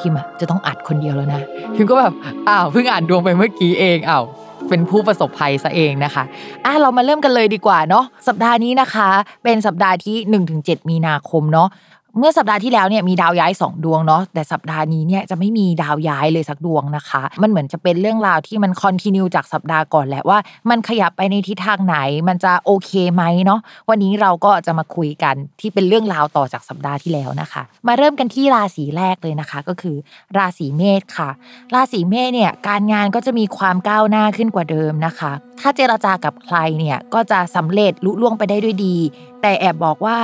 พิมอะจะต้องอัดคนเดียวแล้วนะพิมก็แบบอ้าวเพิ่งอ่านดวงไปเมื่อกี้เองอ้าวเป็นผู้ประสบภัยซะเองนะคะอะเรามาเริ่มกันเลยดีกว่าเนาะสัปดาห์นี้นะคะ เป็นสัปดาห์ที่ 1-7 มีนาคมเนาะ เมื่อสัปดาห์ที่แล้วเนี่ยมีดาวย้าย 2 ดวงเนาะแต่สัปดาห์นี้เนี่ยจะไม่มีดาวย้ายเลยสักดวงนะคะ มันเหมือนจะเป็นเรื่องราวที่มันคอนติเนียจากสัปดาห์ก่อนแหละว่า มันขยับไปในทิศทางไหน มันจะโอเคไหมเนาะวันนี้เราก็จะมาคุยกันที่เป็นเรื่องราวต่อจากสัปดาห์ที่แล้วนะคะ มาเริ่มกันที่ราศีแรกเลยนะคะ ก็คือ ราศีเมษค่ะ ราศีเมษเนี่ยการงานก็จะมีความก้าวหน้าขึ้นกว่าเดิมนะคะ ถ้าเจรจากับใครเนี่ยก็จะสำเร็จลุล่วงไปได้ด้วยดี แต่แอบบอกว่า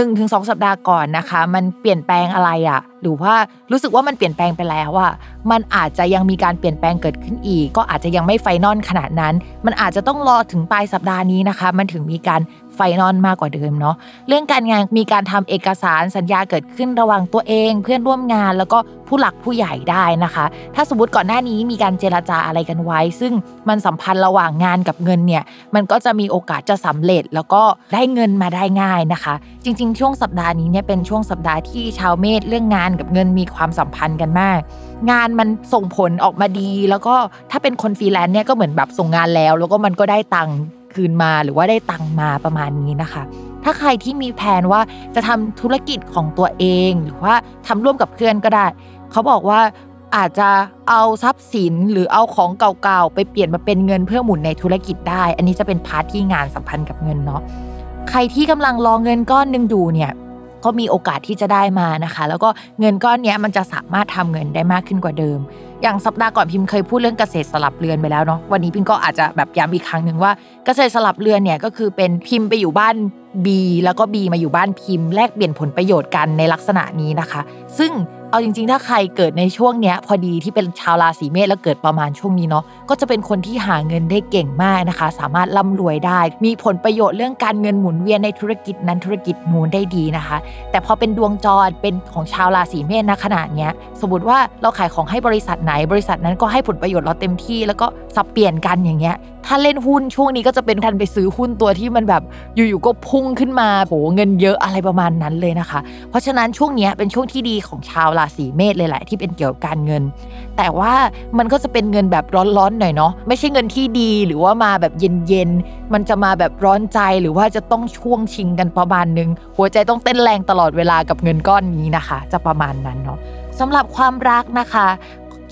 1-2 สัปดาห์ก่อนนะคะ มันเปลี่ยนแปลงอะไรอะหรือว่ารู้สึกว่ามันเปลี่ยนแปลงไปแล้วอะมันอาจจะยังมีการเปลี่ยนแปลงเกิดขึ้นอีก ก็อาจจะยังไม่ไฟนอลขนาดนั้น มันอาจจะต้องรอถึงปลายสัปดาห์นี้นะคะ มันถึงมีการ ไฟนอลมากกว่าเดิมเนาะเรื่องการงานมีการทำเอกสารสัญญาเกิดขึ้นระหว่างตัวเอง เพื่อนร่วมงานแล้วก็ผู้หลักผู้ใหญ่ได้นะคะ ถ้าสมมติก่อนหน้านี้มีการเจรจาอะไรกันไว้ ซึ่งมันสัมพันธ์ระหว่างงานกับเงินเนี่ยมันก็จะมีโอกาสจะสำเร็จแล้วก็ได้เงินมาได้ง่ายนะคะ จริง ๆ ช่วงสัปดาห์นี้เนี่ยเป็นช่วงสัปดาห์ที่ชาวเมษเรื่องงานกับเงินมีความสัมพันธ์กันมาก งานมันส่งผลออกมาดี แล้วก็ถ้าเป็นคนฟรีแลนซ์เนี่ยก็เหมือนแบบส่งงานแล้ว แล้วก็มันก็ได้ตังค์ คืนมาหรือว่าได้ตังมาประมาณนี้นะคะ ถ้าใครที่มีแผนว่าจะทำธุรกิจของตัวเอง หรือว่าทำร่วมกับเพื่อนก็ได้ เขาบอกว่าอาจจะเอาทรัพย์สินหรือเอาของเก่าๆไปเปลี่ยนมาเป็นเงินเพื่อหมุนในธุรกิจได้ อันนี้จะเป็น part ที่งานสัมพันธ์กับเงินเนาะใครที่กำลังรอเงินก้อนหนึ่งอยู่เนี่ย ก็มีโอกาสที่จะได้มานะคะ แล้วก็เงินก้อนนี้มันจะสามารถทำเงินได้มากขึ้นกว่าเดิม อย่างสัปดาห์ก่อนพิมพ์เคยพูดเรื่องเกษตรสลับเรือนไปแล้วเนาะวันนี้พิมก็อาจจะแบบย้ำอีกครั้งหนึ่งว่าเกษตรสลับเรือนเนี่ยก็คือเป็นพิมพ์ไปอยู่บ้าน B แล้วก็ B มาอยู่บ้านพิมพ์แลกเปลี่ยนผลประโยชน์กันในลักษณะนี้นะคะ ซึ่ง เอาจริง ๆ ถ้าใครเกิดในช่วงเนี้ยพอดีที่เป็นชาวราศีเมษแล้วเกิดประมาณช่วงนี้เนาะก็จะเป็นคนที่หาเงินได้เก่งมากนะคะ สามารถร่ำรวยได้ มีผลประโยชน์เรื่องการเงินหมุนเวียนในธุรกิจนั้นธุรกิจนู้นได้ดีนะคะ แต่พอเป็นดวงจรเป็นของชาวราศีเมษณขนาดเนี้ยสมมติว่าเราขายของให้บริษัทไหน บริษัทนั้นก็ให้ผลประโยชน์เราเต็มที่ แล้วก็สับเปลี่ยนกันอย่างเงี้ยถ้าเล่นหุ้นช่วงนี้ก็จะเป็นทันไปซื้อหุ้นตัวที่มันแบบอยู่ๆก็พุ่งขึ้นมาโหเงินเยอะอะไรประมาณนั้นเลยนะคะ เพราะฉะนั้นช่วงนี้เป็นช่วงที่ดีของชาวราศีเมษเลยแหละที่เป็นเกี่ยวกับการเงิน แต่ว่ามันก็จะเป็นเงินแบบร้อนๆหน่อยเนาะไม่ใช่เงินที่ดีหรือว่ามาแบบเย็นๆมันจะมาแบบร้อนใจหรือว่าจะต้องช่วงชิงกันประมาณนึง หัวใจต้องเต้นแรงตลอดเวลากับเงินก้อนนี้นะคะ จะประมาณนั้นเนาะสำหรับความรักนะคะ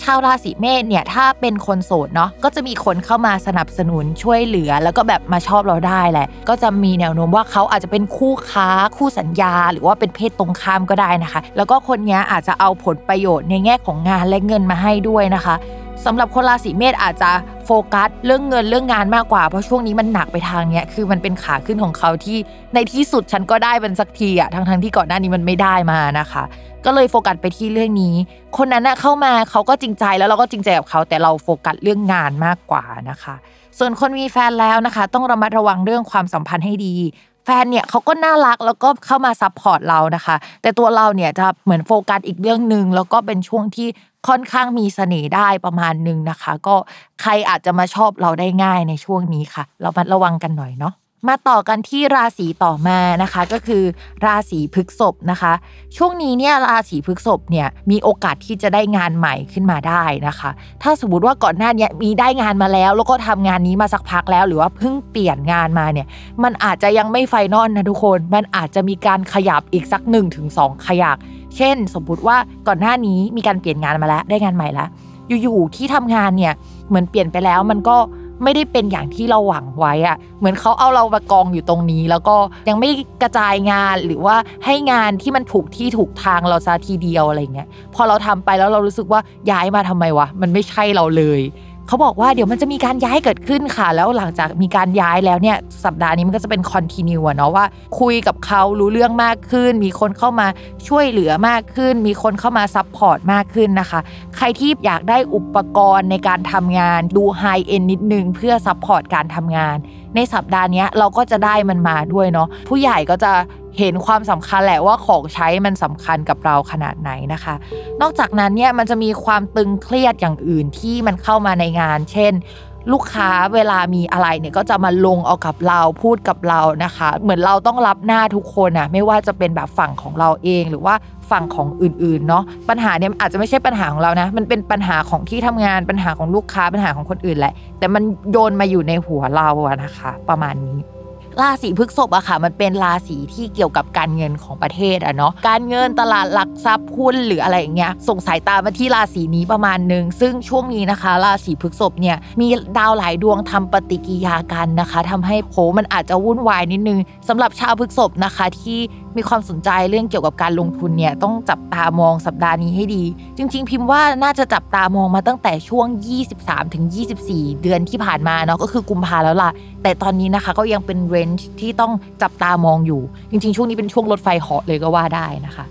ชาวราศีเมษเนี่ยถ้าเป็นคนโสดเนาะก็จะมีคนเข้ามาสนับสนุนช่วยเหลือ แล้วก็แบบมาชอบเราได้แหละ ก็จะมีแนวโน้มว่าเขาอาจจะเป็นคู่ค้าคู่สัญญา หรือว่าเป็นเพศตรงข้ามก็ได้นะคะ แล้วก็คนนี้อาจจะเอาผลประโยชน์ในแง่ของงานและเงินมาให้ด้วยนะคะสำหรับคนราศีเมษอาจจะโฟกัสเรื่องเงินเรื่องงานมากกว่า เพราะช่วงนี้มันหนักไปทางเนี้ยคือมันเป็นขาขึ้นของเขาที่ในที่สุดฉันก็ได้เป็นสักทีอะทั้งทั้งที่ก่อนหน้านี้มันไม่ได้มานะคะ ก็เลยโฟกัสไปที่เรื่องนี้ คนนั้นนะเข้ามาเขาก็จริงใจแล้วเราก็จริงใจกับเขาแต่เราโฟกัสเรื่องงานมากกว่านะคะ ส่วนคนมีแฟนแล้วนะคะ ต้องระมัดระวังเรื่องความสัมพันธ์ให้ดีแฟนเนี่ยเขาก็น่ารักแล้วก็เข้ามา support เรานะคะ แต่ตัวเราเนี่ยจะเหมือนโฟกัสอีกเรื่องหนึ่งแล้วก็เป็นช่วงที่ค่อนข้างมีเสน่ห์ได้ประมาณหนึ่งนะคะ ก็ใครอาจจะมาชอบเราได้ง่ายในช่วงนี้ค่ะ เรามาระวังกันหน่อยเนาะ มาต่อกันที่ราศีต่อมานะคะก็คือ ราศีพฤษภนะคะ ช่วงนี้เนี่ยราศีพฤษภเนี่ยมีโอกาสที่จะได้งานใหม่ขึ้นมาได้นะคะ ถ้าสมมติว่าก่อนหน้านี้มีได้งานมาแล้ว แล้วก็ทำงานนี้มาสักพักแล้ว หรือว่าเพิ่งเปลี่ยนงานมาเนี่ยมันอาจจะยังไม่ไฟนอลนะทุกคน มันอาจจะมีการขยับอีกสัก1นถึงสขยัก เช่น สมมติว่าก่อนหน้านี้มีการเปลี่ยนงานมาแล้วได้งานใหม่แล้วอยู่ๆที่ทำงานเนี่ยเหมือนเปลี่ยนไปแล้วมันก็ ไม่ได้เป็นอย่างที่เราหวังไว้อะเหมือนเขาเอาเรามากองอยู่ตรงนี้ แล้วก็ยังไม่กระจายงานหรือว่าให้งานที่มันถูกที่ถูกทางเราซะทีเดียวอะไรเงี้ยพอเราทำไปแล้วเรารู้สึกว่าย้ายมาทำไมวะมันไม่ใช่เราเลย เขาบอกว่าเดี๋ยวมันจะมีการย้ายเกิดขึ้นค่ะ แล้วหลังจากมีการย้ายแล้วเนี่ยสัปดาห์นี้มันก็จะเป็น continue เนาะว่า คุยกับเขารู้เรื่องมากขึ้น มีคนเข้ามาช่วยเหลือมากขึ้น มีคนเข้ามา support มากขึ้นนะคะ ใครที่อยากได้อุปกรณ์ในการทำงานดู high-end นิดนึงเพื่อ support การทำงาน ในสัปดาห์นี้เราก็จะได้มันมาด้วยเนาะผู้ใหญ่ก็จะ เห็นความสำคัญแหละว่าของใช้มันสำคัญกับเราขนาดไหนนะคะ นอกจากนั้นเนี่ยมันจะมีความตึงเครียดอย่างอื่นที่มันเข้ามาในงาน เช่น ลูกค้าเวลามีอะไรเนี่ยก็จะมาลงเอากับเราพูดกับเรานะคะ เหมือนเราต้องรับหน้าทุกคนอะไม่ว่าจะเป็นแบบฝั่งของเราเองหรือว่าฝั่งของอื่นๆเนาะปัญหาเนี่ยอาจจะไม่ใช่ปัญหาของเรานะ มันเป็นปัญหาของที่ทำงานปัญหาของลูกค้าปัญหาของคนอื่นแหละ แต่มันโยนมาอยู่ในหัวเราอะนะคะ ประมาณนี้ ราศีพฤษภอะค่ะ มันเป็นราศีที่เกี่ยวกับการเงินของประเทศอะเนาะการเงินตลาดหลักทรัพย์หุ้นหรืออะไรอย่างเงี้ยส่งสายตามาที่ราศีนี้ประมาณหนึ่งซึ่งช่วงนี้นะคะ ราศีพฤษภเนี่ยมีดาวหลายดวงทำปฏิกิริยากันนะคะทำให้โผมันอาจจะวุ่นวายนิดนึงสำหรับชาวพฤษภนะคะที่มีความสนใจเรื่องเกี่ยวกับการลงทุนเนี่ยต้องจับตามองสัปดาห์นี้ให้ดี จริง ๆ พิมพ์ว่าน่าจะจับตามองมาตั้งแต่ช่วง 23ถึง24 เดือนที่ผ่านมาเนาะก็คือกุมภาแล้วล่ะ แต่ตอนนี้นะคะก็ยังเป็นเรนจ์ที่ต้องจับตามองอยู่ จริง ๆ ช่วงนี้เป็นช่วงรถไฟเหาะเลยก็ว่าได้นะคะ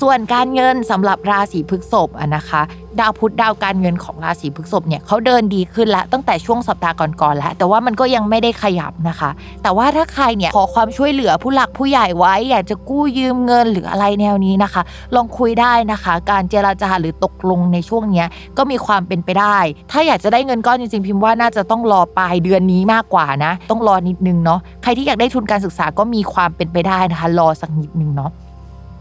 ส่วนการเงินสำหรับราศีพฤษภอะนะคะ ดาวพุธดาวการเงินของราศีพฤษภเนี่ยเขาเดินดีขึ้นแล้วตั้งแต่ช่วงสัปดาห์ก่อนๆแล้ว แต่ว่ามันก็ยังไม่ได้ขยับนะคะ แต่ว่าถ้าใครเนี่ยขอความช่วยเหลือผู้หลักผู้ใหญ่ไว้ อยากจะกู้ยืมเงินหรืออะไรแนวนี้นะคะ ลองคุยได้นะคะ การเจราจาหรือตกลงในช่วงเนี้ยก็มีความเป็นไปได้ ถ้าอยากจะได้เงินก้อนจริงๆพิมพ์ว่าน่าจะต้องรอปลายเดือนนี้มากกว่านะ ต้องรอนิดนึงเนาะใครที่อยากได้ทุนการศึกษาก็มีความเป็นไปได้นะคะ รอสักนิดนึงเนาะ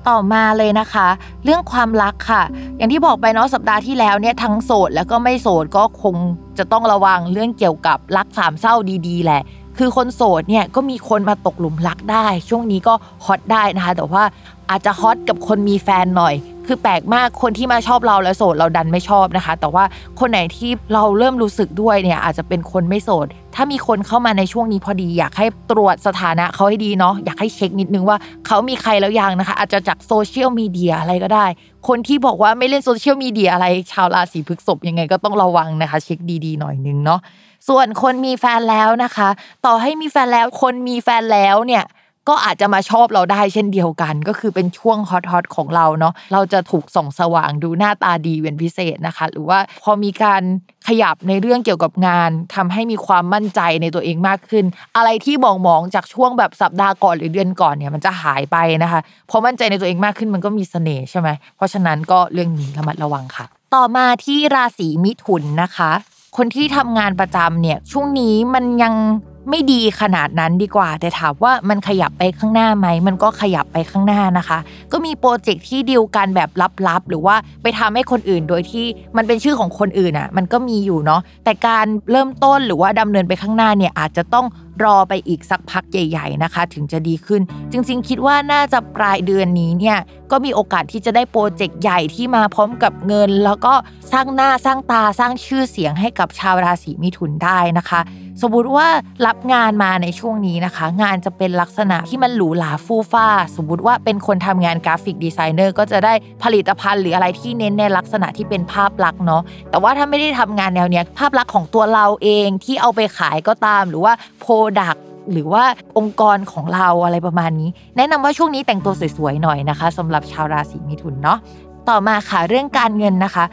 ต่อมาเลยนะคะ เรื่องความรักค่ะ อย่างที่บอกไปเนาะสัปดาห์ที่แล้วเนี่ยทั้งโสดแล้วก็ไม่โสดก็คงจะต้องระวังเรื่องเกี่ยวกับรักสามเศร้าดีๆแหละ คือคนโสดเนี่ยก็มีคนมาตกหลุมรักได้ ช่วงนี้ก็ฮอตได้นะคะ แต่ว่าอาจจะฮอตกับคนมีแฟนหน่อย คือแปลกมากคนที่มาชอบเราแล้วโสดเราดันไม่ชอบนะคะ แต่ว่าคนไหนที่เราเริ่มรู้สึกด้วยเนี่ยอาจจะเป็นคนไม่โสด ถ้ามีคนเข้ามาในช่วงนี้พอดี อยากให้ตรวจสถานะเขาให้ดีเนาะอยากให้เช็คนิดนึงว่าเขามีใครแล้วยังนะคะ อาจจะจากโซเชียลมีเดียอะไรก็ได้ คนที่บอกว่าไม่เล่นโซเชียลมีเดียอะไรชาวราศีพฤษภยังไงก็ต้องระวังนะคะ เช็คดีๆหน่อยนึงเนาะส่วนคนมีแฟนแล้วนะคะ ต่อให้มีแฟนแล้วคนมีแฟนแล้วเนี่ย ก็อาจจะมาชอบเราได้เช่นเดียวกัน ก็คือเป็นช่วงฮอตฮอตของเราเนาะเราจะถูกส่องสว่างดูหน้าตาดีเป็นพิเศษนะคะ หรือว่าพอมีการขยับในเรื่องเกี่ยวกับงานทำให้มีความมั่นใจในตัวเองมากขึ้น อะไรที่มองมองๆจากช่วงแบบสัปดาห์ก่อนหรือเดือนก่อนเนี่ยมันจะหายไปนะคะพอมั่นใจในตัวเองมากขึ้นมันก็มีเสน่ห์ใช่ไหมเพราะฉะนั้นก็เรื่องนี้ระมัดระวังค่ะ ต่อมาที่ราศีมิถุนนะคะ คนที่ทำงานประจำเนี่ยช่วงนี้มันยัง ไม่ดีขนาดนั้นดีกว่า แต่ถามว่ามันขยับไปข้างหน้าไหม มันก็ขยับไปข้างหน้านะคะ ก็มีโปรเจกต์ที่ดีลกันแบบลับๆ หรือว่าไปทำให้คนอื่นโดยที่มันเป็นชื่อของคนอื่นอะ มันก็มีอยู่เนาะแต่การเริ่มต้นหรือว่าดำเนินไปข้างหน้าเนี่ยอาจจะต้องรอไปอีกสักพักใหญ่ๆนะคะ ถึงจะดีขึ้น จริงๆ คิดว่าน่าจะปลายเดือนนี้เนี่ยก็มีโอกาสที่จะได้ project ใหญ่ที่มาพร้อมกับเงิน แล้วก็สร้างหน้าสร้างตาสร้างชื่อเสียงให้กับชาวราศีมิถุนได้นะคะ สมมติว่ารับงานมาในช่วงนี้นะคะ งานจะเป็นลักษณะที่มันหรูหราฟู่ฟ้า สมมติว่าเป็นคนทำงาน graphic designer ก็จะได้ผลิตภัณฑ์หรืออะไรที่เน้นในลักษณะที่เป็นภาพลักษณ์เนาะแต่ว่าถ้าไม่ได้ทำงานแนวเนี้ยภาพลักษณ์ของตัวเราเองที่เอาไปขายก็ตาม หรือว่าโปรดักหรือว่าองค์กรของเราอะไรประมาณนี้ แนะนำว่าช่วงนี้แต่งตัวสวยๆหน่อยนะคะสำหรับชาวราศีมิถุนเนาะต่อมาค่ะเรื่องการเงินนะคะ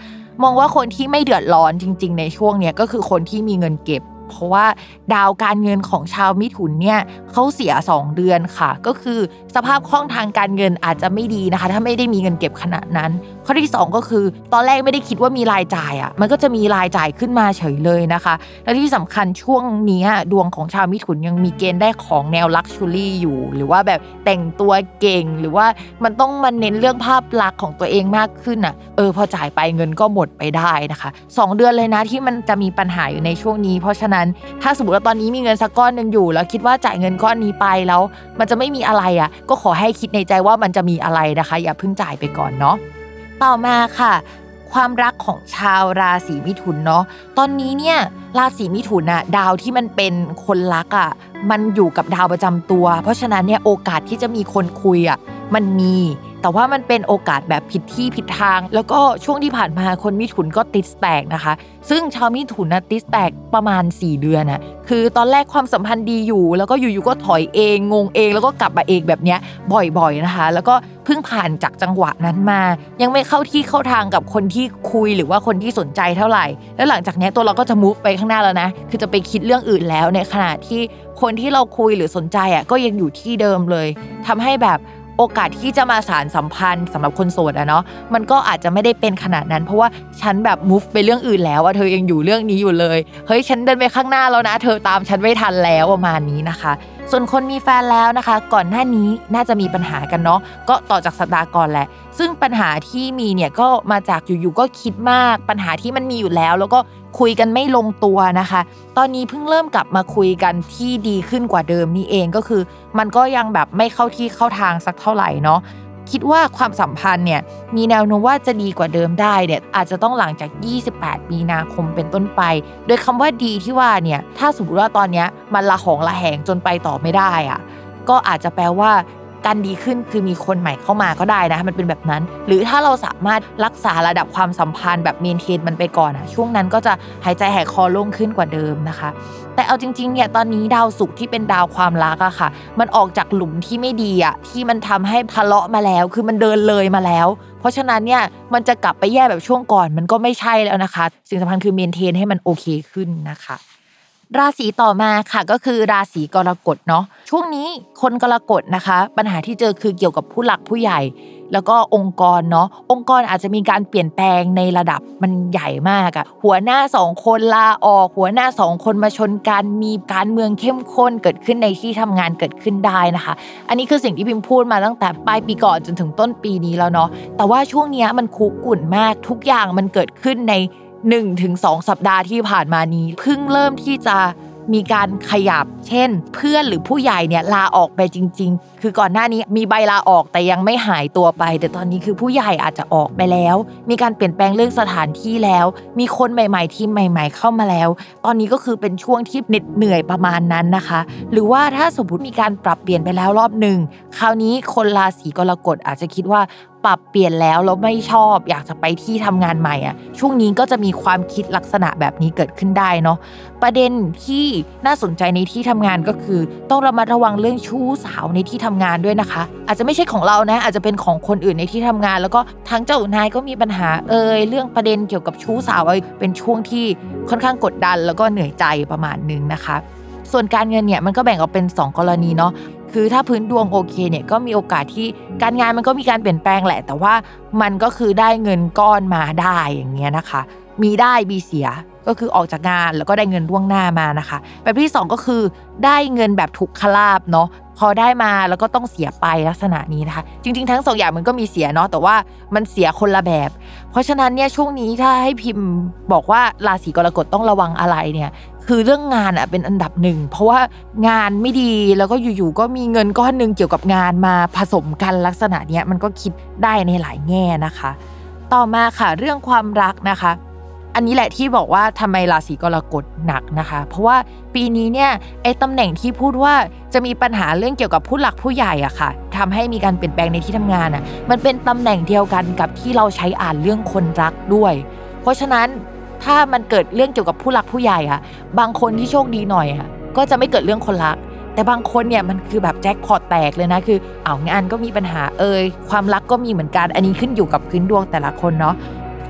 มองว่าคนที่ไม่เดือดร้อนจริง ๆ ในช่วงเนี้ยก็คือคนที่มีเงินเก็บ เพราะว่าดาวการเงินของชาวมิถุนเนี่ยเขาเสีย 2 เดือนค่ะ ก็คือสภาพคล่องทางการเงินอาจจะไม่ดีนะคะ ถ้าไม่ได้มีเงินเก็บขนาดนั้น ข้อที่ 2 ก็คือ ตอนแรกไม่ได้คิดว่ามีรายจ่ายอะ่ะมันก็จะมีรายจ่ายขึ้นมาเฉยเลยนะคะ และที่สำคัญช่วงนี้ดวงของชาวมิถุนยังมีเกณฑ์ได้ของแนวลักชัวรี่อยู่ หรือว่าแบบแต่งตัวเก่งหรือว่ามันต้องมาเน้นเรื่องภาพลักษณ์ของตัวเองมากขึ้นอะเออพอจ่ายไปเงินก็หมดไปได้นะคะ 2 เดือนเลยนะที่มันจะมีปัญหาอยู่ในช่วงนี้ เพราะฉะนั้นถ้าสมมติว่าตอนนี้มีเงินสักก้อนหนึ่งอยู่ แล้วคิดว่าจ่ายเงินก้อนนี้ไปแล้ว มันจะไม่มีอะไรอะ ก็ขอให้คิดในใจว่ามันจะมีอะไรนะคะ อย่าเพิ่งจ่ายไปก่อนเนาะต่อมาค่ะความรักของชาวราศีมิถุนเนาะ ตอนนี้เนี่ยราศีมิถุนอะดาวที่มันเป็นคนรักอะมันอยู่กับดาวประจำตัว เพราะฉะนั้นเนี่ยโอกาสที่จะมีคนคุยอะมันมี แต่ว่ามันเป็นโอกาสแบบผิดที่ผิดทาง แล้วก็ช่วงที่ผ่านมาคนมิถุนก็ติดแตกนะคะ ซึ่งชาวมิถุนนะติดแตกประมาณ 4 เดือนนะคือตอนแรกความสัมพันธ์ดีอยู่ แล้วก็อยู่ๆก็ถอยเองงงเอง แล้วก็กลับมาเองแบบนี้บ่อยๆนะคะ แล้วก็เพิ่งผ่านจากจังหวะนั้นมา ยังไม่เข้าที่เข้าทางกับคนที่คุยหรือว่าคนที่สนใจเท่าไหร่ แล้วหลังจากนี้ตัวเราก็จะ move ไปข้างหน้าแล้วนะ คือจะไปคิดเรื่องอื่นแล้วในขณะที่คนที่เราคุยหรือสนใจอะก็ยังอยู่ที่เดิมเลยทำให้แบบ โอกาสที่จะมาสารสัมพันธ์สำหรับคนโสดอะเนาะมันก็อาจจะไม่ได้เป็นขนาดนั้น เพราะว่าฉันแบบ move ไปเรื่องอื่นแล้วอะเธอยังอยู่เรื่องนี้อยู่เลยเฮ้ยฉันเดินไปข้างหน้าแล้วนะ เธอตามฉันไม่ทันแล้วประมาณนี้นะคะส่วนคนมีแฟนแล้วนะคะ ก่อนหน้านี้น่าจะมีปัญหากันเนาะก็ต่อจากสัปดาห์ก่อนแหละ ซึ่งปัญหาที่มีเนี่ยก็มาจากอยู่ๆก็คิดมาก ปัญหาที่มันมีอยู่แล้ว แล้วก็คุยกันไม่ลงตัวนะคะ ตอนนี้เพิ่งเริ่มกลับมาคุยกันที่ดีขึ้นกว่าเดิมนี่เองก็คือ มันก็ยังแบบไม่เข้าที่เข้าทางสักเท่าไหร่เนาะ คิดว่าความสัมพันธ์เนี่ยมีแนวโน้มว่าจะดีกว่าเดิมได้เนี่ยอาจจะต้องหลังจาก 28 มีนาคมเป็นต้นไป โดยคำว่าดีที่ว่าเนี่ยถ้าสมมติว่าตอนนี้มันละหองละแหงจนไปต่อไม่ได้อะก็อาจจะแปลว่า การดีขึ้นคือมีคนใหม่เข้ามาก็ได้นะ มันเป็นแบบนั้น หรือถ้าเราสามารถรักษาระดับความสัมพันธ์แบบเมนเทนมันไปก่อนอะช่วงนั้นก็จะหายใจหายคอโล่งขึ้นกว่าเดิมนะคะ แต่เอาจริงๆเนี่ยตอนนี้ดาวศุกร์ที่เป็นดาวความรักอะค่ะ มันออกจากหลุมที่ไม่ดีอะที่มันทำให้ทะเลาะมาแล้ว คือมันเดินเลยมาแล้ว เพราะฉะนั้นเนี่ยมันจะกลับไปแย่แบบช่วงก่อน มันก็ไม่ใช่แล้วนะคะ สิ่งสำคัญคือเมนเทนให้มันโอเคขึ้นนะคะ ราศีต่อมาค่ะก็คือราศีกรกฎเนาะช่วงนี้คนกรกฎนะคะ ปัญหาที่เจอคือเกี่ยวกับผู้หลักผู้ใหญ่ แล้วก็องค์กรเนาะองค์กรอาจจะมีการเปลี่ยนแปลงในระดับมันใหญ่มากอะหัวหน้าสองคนลาออกหัวหน้าสองคนมาชนกันมีการเมืองเข้มข้นเกิดขึ้นในที่ทำงานเกิดขึ้นได้นะคะ อันนี้คือสิ่งที่พิมพ์พูดมาตั้งแต่ปลายปีก่อนจนถึงต้นปีนี้แล้วเนาะแต่ว่าช่วงนี้มันคุกกุ่นมากทุกอย่างมันเกิดขึ้นใน 1-2ถึงสัปดาห์ที่ผ่านมานี้ เพิ่งเริ่มที่จะมีการขยับ เช่น เพื่อนหรือผู้ใหญ่เนี่ยลาออกไปจริง ๆ คือก่อนหน้านี้มีใบลาออกแต่ยังไม่หายตัวไป แต่ตอนนี้คือผู้ใหญ่อาจจะออกไปแล้ว มีการเปลี่ยนแปลงเรื่องสถานที่แล้ว มีคนใหม่ ๆ ทีมใหม่ ๆ เข้ามาแล้ว ตอนนี้ก็คือเป็นช่วงที่เหน็ดเหนื่อยประมาณนั้นนะคะ หรือว่าถ้าสมมติมีการปรับเปลี่ยนไปแล้วรอบหนึ่งคราวนี้คนราศีกรกฎอาจจะคิดว่าปรับเปลี่ยนแล้วแล้วไม่ชอบอยากจะไปที่ทำงานใหม่อะช่วงนี้ก็จะมีความคิดลักษณะแบบนี้เกิดขึ้นได้เนาะประเด็นที่น่าสนใจในที่ทำงานก็คือ ต้องระมัดระวังเรื่องชู้สาวในที่ทำงานด้วยนะคะ อาจจะไม่ใช่ของเรานะ อาจจะเป็นของคนอื่นในที่ทำงาน แล้วก็ทั้งเจ้านายก็มีปัญหาเอ่ยเรื่องประเด็นเกี่ยวกับชู้สาวเป็นช่วงที่ค่อนข้างกดดัน แล้วก็เหนื่อยใจประมาณนึงนะคะ ส่วนการเงินเนี่ยมันก็แบ่งออกเป็น 2 กรณีเนาะคือถ้าพื้นดวงโอเคเนี่ยก็มีโอกาสที่การงานมันก็มีการเปลี่ยนแปลงแหละ แต่ว่ามันก็คือได้เงินก้อนมาได้อย่างเงี้ยนะคะ มีได้มีเสีย ก็คือออกจากงานแล้วก็ได้เงินล่วงหน้ามานะคะ แบบที่ 2 ก็คือได้เงินแบบถูกคลาบเนาะพอได้มาแล้วก็ต้องเสียไปลักษณะนี้นะคะ จริง ๆ ทั้งสองอย่างมันก็มีเสียเนาะแต่ว่ามันเสียคนละแบบ เพราะฉะนั้นเนี่ยช่วงนี้ถ้าให้พิมพ์บอกว่าราศีกรกฎต้องระวังอะไรเนี่ยคือเรื่องงานอะเป็นอันดับหนึ่งเพราะว่างานไม่ดีแล้วก็อยู่ๆก็มีเงินก้อนหนึ่งเกี่ยวกับงานมาผสมกันลักษณะเนี้ยมันก็คิดได้ในหลายแง่นะคะ ต่อมาค่ะเรื่องความรักนะคะ อันนี้แหละที่บอกว่าทำไมราศีกรกฎหนักนะคะ เพราะว่าปีนี้เนี่ยไอ้ตำแหน่งที่พูดว่าจะมีปัญหาเรื่องเกี่ยวกับผู้หลักผู้ใหญ่อะค่ะทำให้มีการเปลี่ยนแปลงในที่ทำงานอะมันเป็นตำแหน่งเดียวกันกับที่เราใช้อ่านเรื่องคนรักด้วย เพราะฉะนั้นถ้ามันเกิดเรื่องเกี่ยวกับผู้หลักผู้ใหญ่อะบางคนที่โชคดีหน่อยอะก็จะไม่เกิดเรื่องคนรักแต่บางคนเนี่ยมันคือแบบแจ็คพอตแตกเลยนะคือเอางานก็มีปัญหาเอ่ยความรักก็มีเหมือนกันอันนี้ขึ้นอยู่กับพื้นดวงแต่ละคนเนาะ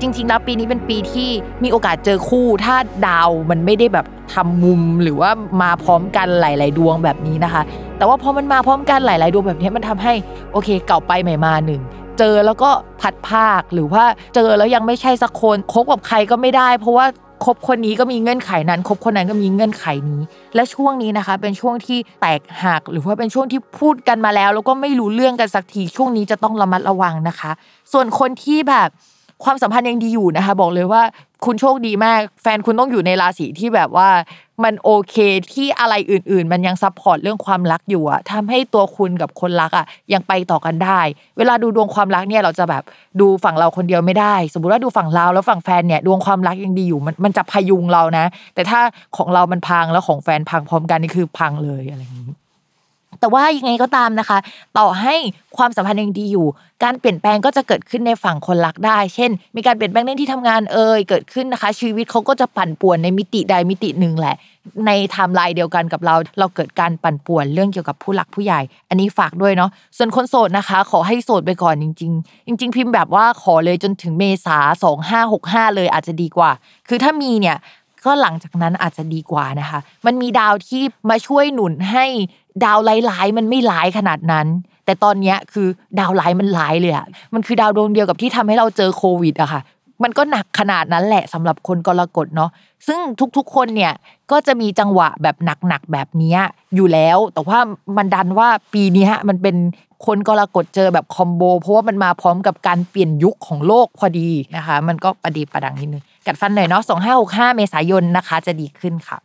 จริง ๆ แล้วปีนี้เป็นปีที่มีโอกาสเจอคู่ ถ้าดาวมันไม่ได้แบบทำมุมหรือว่ามาพร้อมกันหลาย ๆ ดวงแบบนี้นะคะ แต่ว่าพอมันมาพร้อมกันหลาย ๆ ดวงแบบนี้มันทำให้โอเค เก่าไปใหม่มาหนึ่งเจอแล้วก็พัดภาคหรือว่าเจอแล้วยังไม่ใช่สักคนคบกับใครก็ไม่ได้ เพราะว่าคบคนนี้ก็มีเงื่อนไขนั้นคบคนนั้นก็มีเงื่อนไขนี้ และช่วงนี้นะคะ เป็นช่วงที่แตกหักหรือว่าเป็นช่วงที่พูดกันมาแล้ว แล้วก็ไม่รู้เรื่องกันสักทีช่วงนี้จะต้องระมัดระวังนะคะ ส่วนคนที่แบบ ความสัมพันธ์ยังดีอยู่นะคะ บอกเลยว่าคุณโชคดีมาก แฟนคุณต้องอยู่ในราศีที่แบบว่า มันโอเคที่อะไรอื่น ๆ มันยัง support เรื่องความรักอยู่อะทำให้ตัวคุณกับคนรักอะยังไปต่อกันได้ เวลาดูดวงความรักเนี่ยเราจะแบบดูฝั่งเราคนเดียวไม่ได้ สมมติว่าดูฝั่งเราแล้วฝั่งแฟนเนี่ยดวงความรักยังดีอยู่มันมันจะพยุงเรานะ แต่ถ้าของเรามันพังแล้วของแฟนพังพร้อมกันนี่คือพังเลยอะไรอย่างนี้ แต่ว่ายังไงก็ตามนะคะ ต่อให้ความสัมพันธ์ยังดีอยู่ การเปลี่ยนแปลงก็จะเกิดขึ้นในฝั่งคนรักได้ เช่น มีการเปลี่ยนแปลงเรื่องที่ทำงานเอ่ยเกิดขึ้นนะคะ ชีวิตเขาก็จะปั่นป่วนในมิติใดมิติหนึ่งแหละ ในไทม์ไลน์เดียวกันกับเรา เราเกิดการปั่นป่วนเรื่องเกี่ยวกับผู้หลักผู้ใหญ่ อันนี้ฝากด้วยเนาะส่วนคนโสดนะคะ ขอให้โสดไปก่อนจริง ๆ จริง ๆ พิมพ์แบบว่าขอเลยจนถึงเมษาสองห้าหกห้าเลยอาจจะดีกว่า คือถ้ามีเนี่ย ก็หลังจากนั้นอาจจะดีกว่านะคะ มันมีดาวที่มาช่วยหนุนให้ดาวหลายๆมันไม่หลายขนาดนั้น แต่ตอนนี้คือดาวหลายมันหลายเลยอะมันคือดาวดวงเดียวกับที่ทำให้เราเจอโควิดอะค่ะ มันก็หนักขนาดนั้นแหละสำหรับคนกรกฎเนาะซึ่งทุกๆคนเนี่ยก็จะมีจังหวะแบบหนักๆแบบนี้อยู่แล้ว แต่ว่ามันดันว่าปีนี้มันเป็นคนกรกฎเจอแบบคอมโบ เพราะว่ามันมาพร้อมกับการเปลี่ยนยุคของโลกพอดีนะคะ มันก็ประดีประดังนิดนึง กัดฟันหน่อยเนาะสองห้าหกห้าเมษายนนะคะ จะดีขึ้นค่ะ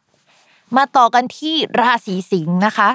มาต่อกันที่ราศีสิงห์นะคะ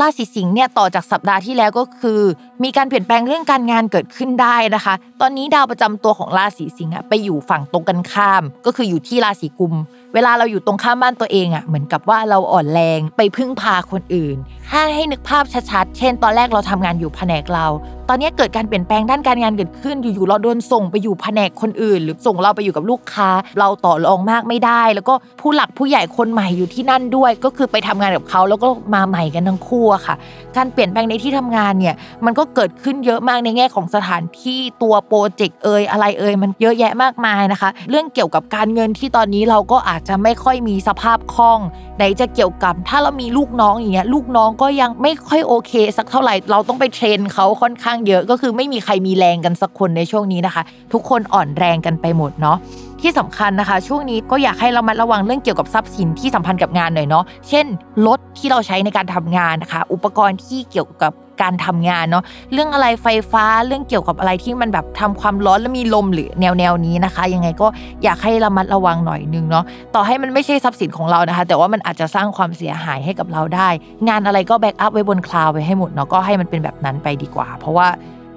ราศีสิงห์เนี่ยต่อจากสัปดาห์ที่แล้วก็คือ มีการเปลี่ยนแปลงเรื่องการงานเกิดขึ้นได้นะคะ ตอนนี้ดาวประจำตัวของราศีสิงห์ไปอยู่ฝั่งตรงกันข้าม ก็คืออยู่ที่ราศีกุม เวลาเราอยู่ตรงข้ามบ้านตัวเองอะเหมือนกับว่าเราอ่อนแรงไปพึ่งพาคนอื่น ถ้าให้นึกภาพชัดๆเช่น ตอนแรกเราทำงานอยู่แผนกเรา ตอนนี้เกิดการเปลี่ยนแปลงด้านการงานเกิดขึ้นอยู่ๆเราโดนส่งไปอยู่แผนกคนอื่น หรือส่งเราไปอยู่กับลูกค้า เราต่อรองมากไม่ได้ แล้วก็ผู้หลักผู้ใหญ่คนใหม่อยู่ที่นั่นด้วย ก็คือไปทำงานกับเขาแล้วก็มาใหม่กันทั้งคู่ค่ะ การเปลี่ยนแปลงในที่ทำงานเนี่ยมันก็เกิดขึ้นเยอะมากในแง่ของสถานที่ตัว project เอ่ยอะไรเอ่ยมันเยอะแยะมากมายนะคะ เรื่องเกี่ยวกับการเงินที่ตอนนี้เราก็อาจจะไม่ค่อยมีสภาพคล่องไหนจะเกี่ยวกับ ถ้าเรามีลูกน้องอย่างเงี้ยลูกน้องก็ยังไม่ค่อยโอเค สักเท่าไหร่เราต้องไป train เขาค่อนข้างเยอะก็คือไม่มีใครมีแรงกันสักคนในช่วงนี้นะคะ ทุกคนอ่อนแรงกันไปหมดเนาะที่สำคัญนะคะ ช่วงนี้ก็อยากให้เรามาระวังเรื่องเกี่ยวกับทรัพย์สินที่สัมพันธ์กับงานหน่อยเนาะเช่นรถที่เราใช้ในการทำงานนะคะ อุปกรณ์ที่เกี่ยวกับ การทำงานเนาะเรื่องอะไรไฟฟ้าเรื่องเกี่ยวกับอะไรที่มันแบบทำความร้อนและมีลมหรือแนวแนวนี้นะคะ ยังไงก็อยากให้ระมัดระวังหน่อยนึงเนาะต่อให้มันไม่ใช่ทรัพย์สินของเรานะคะ แต่ว่ามันอาจจะสร้างความเสียหายให้กับเราได้ งานอะไรก็ backup ไว้บน cloud ไว้ให้หมดเนาะก็ให้มันเป็นแบบนั้นไปดีกว่า เพราะว่า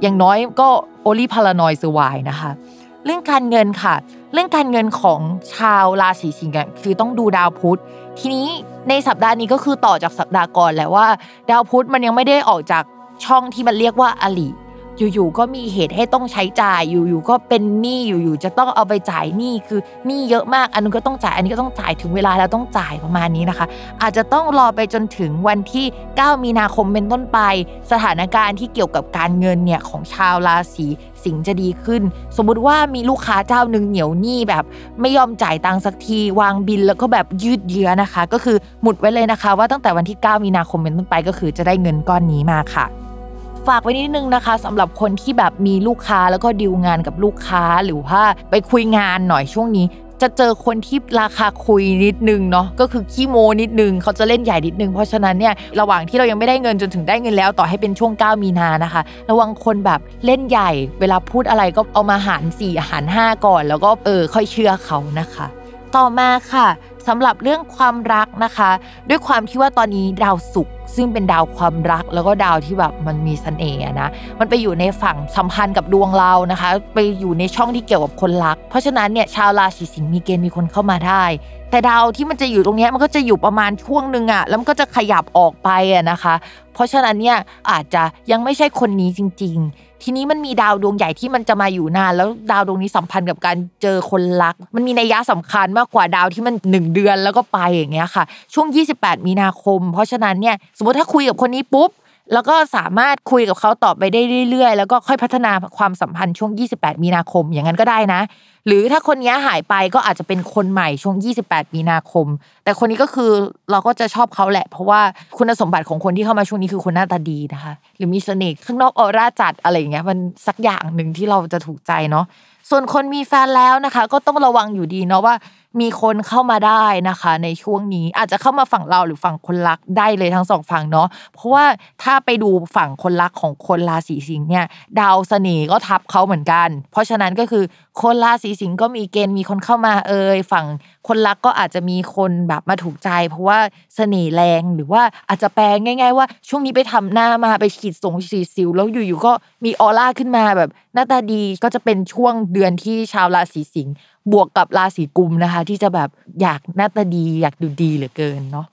อย่างน้อยก็โอลิพารานอยสวายนะคะเรื่องการเงินค่ะ เรื่องการเงินของชาวราศีสิงห์คือต้องดูดาวพุธ ทีนี้ในสัปดาห์นี้ก็คือต่อจากสัปดาห์ก่อนแหละว่า ดาวพุธมันยังไม่ได้ออกจากช่องที่มันเรียกว่าอลี อยู่ๆก็มีเหตุให้ต้องใช้จ่าย อยู่ๆก็เป็นหนี้อยู่ๆจะต้องเอาไปจ่ายหนี้คือหนี้เยอะมาก อันนึงก็ต้องจ่ายอันนี้ก็ต้องจ่ายถึงเวลาแล้วต้องจ่ายประมาณนี้นะคะ อาจจะต้องรอไปจนถึงวันที่ 9 มีนาคมเป็นต้นไป สถานการณ์ที่เกี่ยวกับการเงินเนี่ยของชาวราศีสิงห์จะดีขึ้น สมมุติว่ามีลูกค้าเจ้าหนึ่งเหนียวหนี้แบบไม่ยอมจ่ายตังค์สักทีวางบินแล้วก็แบบยืดเยื้อนะคะ ก็คือหมุดไว้เลยนะคะ ว่าตั้งแต่วันที่ 9 มีนาคมเป็นต้นไปก็คือจะได้เงินก้อนนี้มาค่ะ ฝากไว้นิดนึงนะคะสำหรับคนที่แบบมีลูกค้าแล้วก็ดีลงานกับลูกค้าหรือว่าไปคุยงานหน่อยช่วงนี้จะเจอคนที่ราคาคุยนิดนึงเนาะก็คือขี้โมนิดนึงเขาจะเล่นใหญ่นิดนึง เพราะฉะนั้นเนี่ยระหว่างที่เรายังไม่ได้เงินจนถึงได้เงินแล้วต่อให้เป็นช่วง 9 มีนานะคะ ระวังคนแบบเล่นใหญ่ เวลาพูดอะไรก็เอามาหาร4หาร5 ก่อน แล้วก็เออค่อยเชื่อเขานะคะ ต่อมาค่ะ สำหรับเรื่องความรักนะคะ ด้วยความที่ว่าตอนนี้ดาวศุกร์ซึ่งเป็นดาวความรักแล้วก็ดาวที่แบบมันมีเสน่ห์นะมันไปอยู่ในฝั่งสัมพันธ์กับดวงเรานะคะ ไปอยู่ในช่องที่เกี่ยวกับคนรัก เพราะฉะนั้นเนี่ยชาวราศีสิงห์มีเกณฑ์มีคนเข้ามาได้ แต่ดาวที่มันจะอยู่ตรงนี้มันก็จะอยู่ประมาณช่วงหนึ่งอะแล้วมันก็จะขยับออกไปอะนะคะ เพราะฉะนั้นเนี่ยอาจจะยังไม่ใช่คนนี้จริง ๆ ทีนี้มันมีดาวดวงใหญ่ที่มันจะมาอยู่นาน แล้วดาวดวงนี้สัมพันธ์กับการเจอคนรัก มันมีนัยยะสำคัญมากกว่าดาวที่มัน1เดือนแล้วก็ไปอย่างเงี้ยค่ะ ช่วง 28 มีนาคม เพราะฉะนั้นเนี่ยสมมติถ้าคุยกับคนนี้ปุ๊บ แล้วก็สามารถคุยกับเขาต่อไปได้เรื่อยๆ แล้วก็ค่อยพัฒนาความสัมพันธ์ช่วง 28 มีนาคมอย่างนั้นก็ได้นะ หรือถ้าคนนี้หายไปก็อาจจะเป็นคนใหม่ช่วง 28 มีนาคม แต่คนนี้ก็คือเราก็จะชอบเขาแหละ เพราะว่าคุณสมบัติของคนที่เข้ามาช่วงนี้คือคนหน้าตาดีนะคะ หรือมีเสน่ห์ข้างนอกออร่าจัดอะไรอย่างเงี้ยมันสักอย่างหนึ่งที่เราจะถูกใจเนาะส่วนคนมีแฟนแล้วนะคะ ก็ต้องระวังอยู่ดีเนาะว่า มีคนเข้ามาได้นะคะ ในช่วงนี้อาจจะเข้ามาฝั่งเราหรือฝั่งคนรักได้เลยทั้งสองฝั่งเนาะเพราะว่าถ้าไปดูฝั่งคนรักของคนราศีสิงห์เนี่ยดาวเสน่ห์ก็ทับเขาเหมือนกัน เพราะฉะนั้นก็คือคนราศีสิงห์ก็มีเกณฑ์มีคนเข้ามาเอ่ยฝั่งคนรักก็อาจจะมีคนแบบมาถูกใจ เพราะว่าเสน่ห์แรงหรือว่าอาจจะแปลง่าย ๆ ว่าช่วงนี้ไปทำหน้ามาไปฉีดสงฉีดสิวแล้วอยู่ๆก็มีออร่าขึ้นมาแบบหน้าตาดีก็จะเป็นช่วงเดือนที่ชาวราศีสิงห์ บวกกับราศีกุมนะคะ ที่จะแบบอยากหน้าตาดีอยากดูดีเหลือเกินเนาะ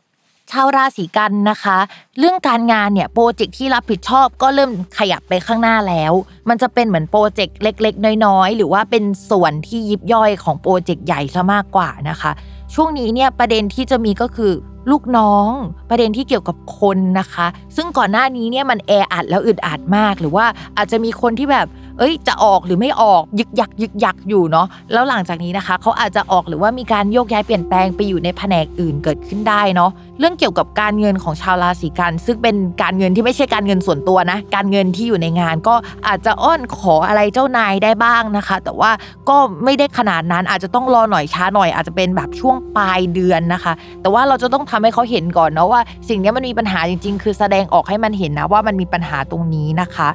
ชาวราศีกันย์นะคะ เรื่องการงานเนี่ย project ที่รับผิดชอบก็เริ่มขยับไปข้างหน้าแล้ว มันจะเป็นเหมือน project เล็ก ๆ น้อยๆ หรือว่าเป็นส่วนที่ยิบย่อยของ project ใหญ่ซะมากกว่านะคะ ช่วงนี้เนี่ยประเด็นที่จะมีก็คือลูกน้องประเด็นที่เกี่ยวกับคนนะคะ ซึ่งก่อนหน้านี้เนี่ยมันแออัดแล้วอึดอัดมาก หรือว่าอาจจะมีคนที่แบบ เอ้ย จะออกหรือไม่ออกยึกยักยึกยักอยู่เนาะแล้วหลังจากนี้นะคะเขาอาจจะออกหรือว่ามีการโยกย้ายเปลี่ยนแปลงไปอยู่ในแผนกอื่นเกิดขึ้นได้เนาะเรื่องเกี่ยวกับการเงินของชาวราศีกัน ซึ่งเป็นการเงินที่ไม่ใช่การเงินส่วนตัวนะ การเงินที่อยู่ในงานก็อาจจะอ้อนขออะไรเจ้านายได้บ้างนะคะ แต่ว่าก็ไม่ได้ขนาดนั้นอาจจะต้องรอหน่อยช้าหน่อยอาจจะเป็นแบบช่วงปลายเดือนนะคะ แต่ว่าเราจะต้องทำให้เขาเห็นก่อนเนาะว่า สิ่งนี้มันมีปัญหาจริง ๆ คือแสดงออกให้มันเห็นนะว่ามันมีปัญหาตรงนี้นะคะ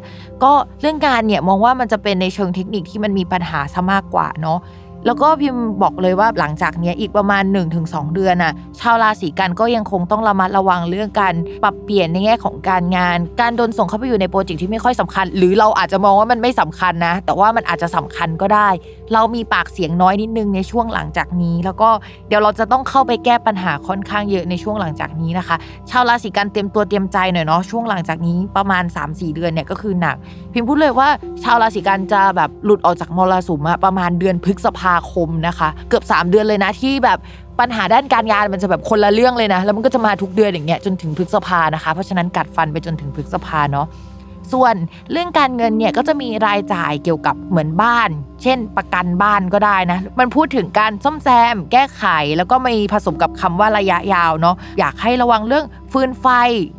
ก็เรื่องงานเนี่ยมองว่ามันจะเป็นในเชิงเทคนิคที่มันมีปัญหาซะมากกว่าเนาะ แล้วก็พิมพ์บอกเลยว่าหลังจากนี้อีกประมาณ 1-2 เดือนน่ะชาวราศีกันก็ยังคงต้องระมัดระวังเรื่องการปรับเปลี่ยนในแง่ของการงาน การโดนส่งเข้าไปอยู่ในโปรเจกต์ที่ไม่ค่อยสำคัญ หรือเราอาจจะมองว่ามันไม่สำคัญนะ แต่ว่ามันอาจจะสำคัญก็ได้ เรามีปากเสียงน้อยนิดนึงในช่วงหลังจากนี้ แล้วก็เดี๋ยวเราจะต้องเข้าไปแก้ปัญหาค่อนข้างเยอะในช่วงหลังจากนี้นะคะ ชาวราศีกันเตรียมตัวเตรียมใจหน่อยเนาะช่วงหลังจากนี้ประมาณ 3-4 เดือนเนี่ยก็คือหนัก พิมพ์พูดเลยว่าชาวราศีกันจะแบบหลุดออกจากมรสุมอะประมาณเดือนพฤษภาคมนะคะ เกือบ 3 เดือนเลยนะที่แบบปัญหาด้านการงานมันจะแบบคนละเรื่องเลยนะ แล้วมันก็จะมาทุกเดือนอย่างเงี้ยจนถึงพฤษภานะคะ เพราะฉะนั้นกัดฟันไปจนถึงพฤษภาเนาะ ส่วนเรื่องการเงินเนี่ยก็จะมีรายจ่ายเกี่ยวกับเหมือนบ้าน เช่นประกันบ้านก็ได้นะ มันพูดถึงการซ่อมแซม แก้ไข แล้วก็มีผสมกับคำว่าระยะยาวเนาะอยากให้ระวังเรื่องฟืนไฟ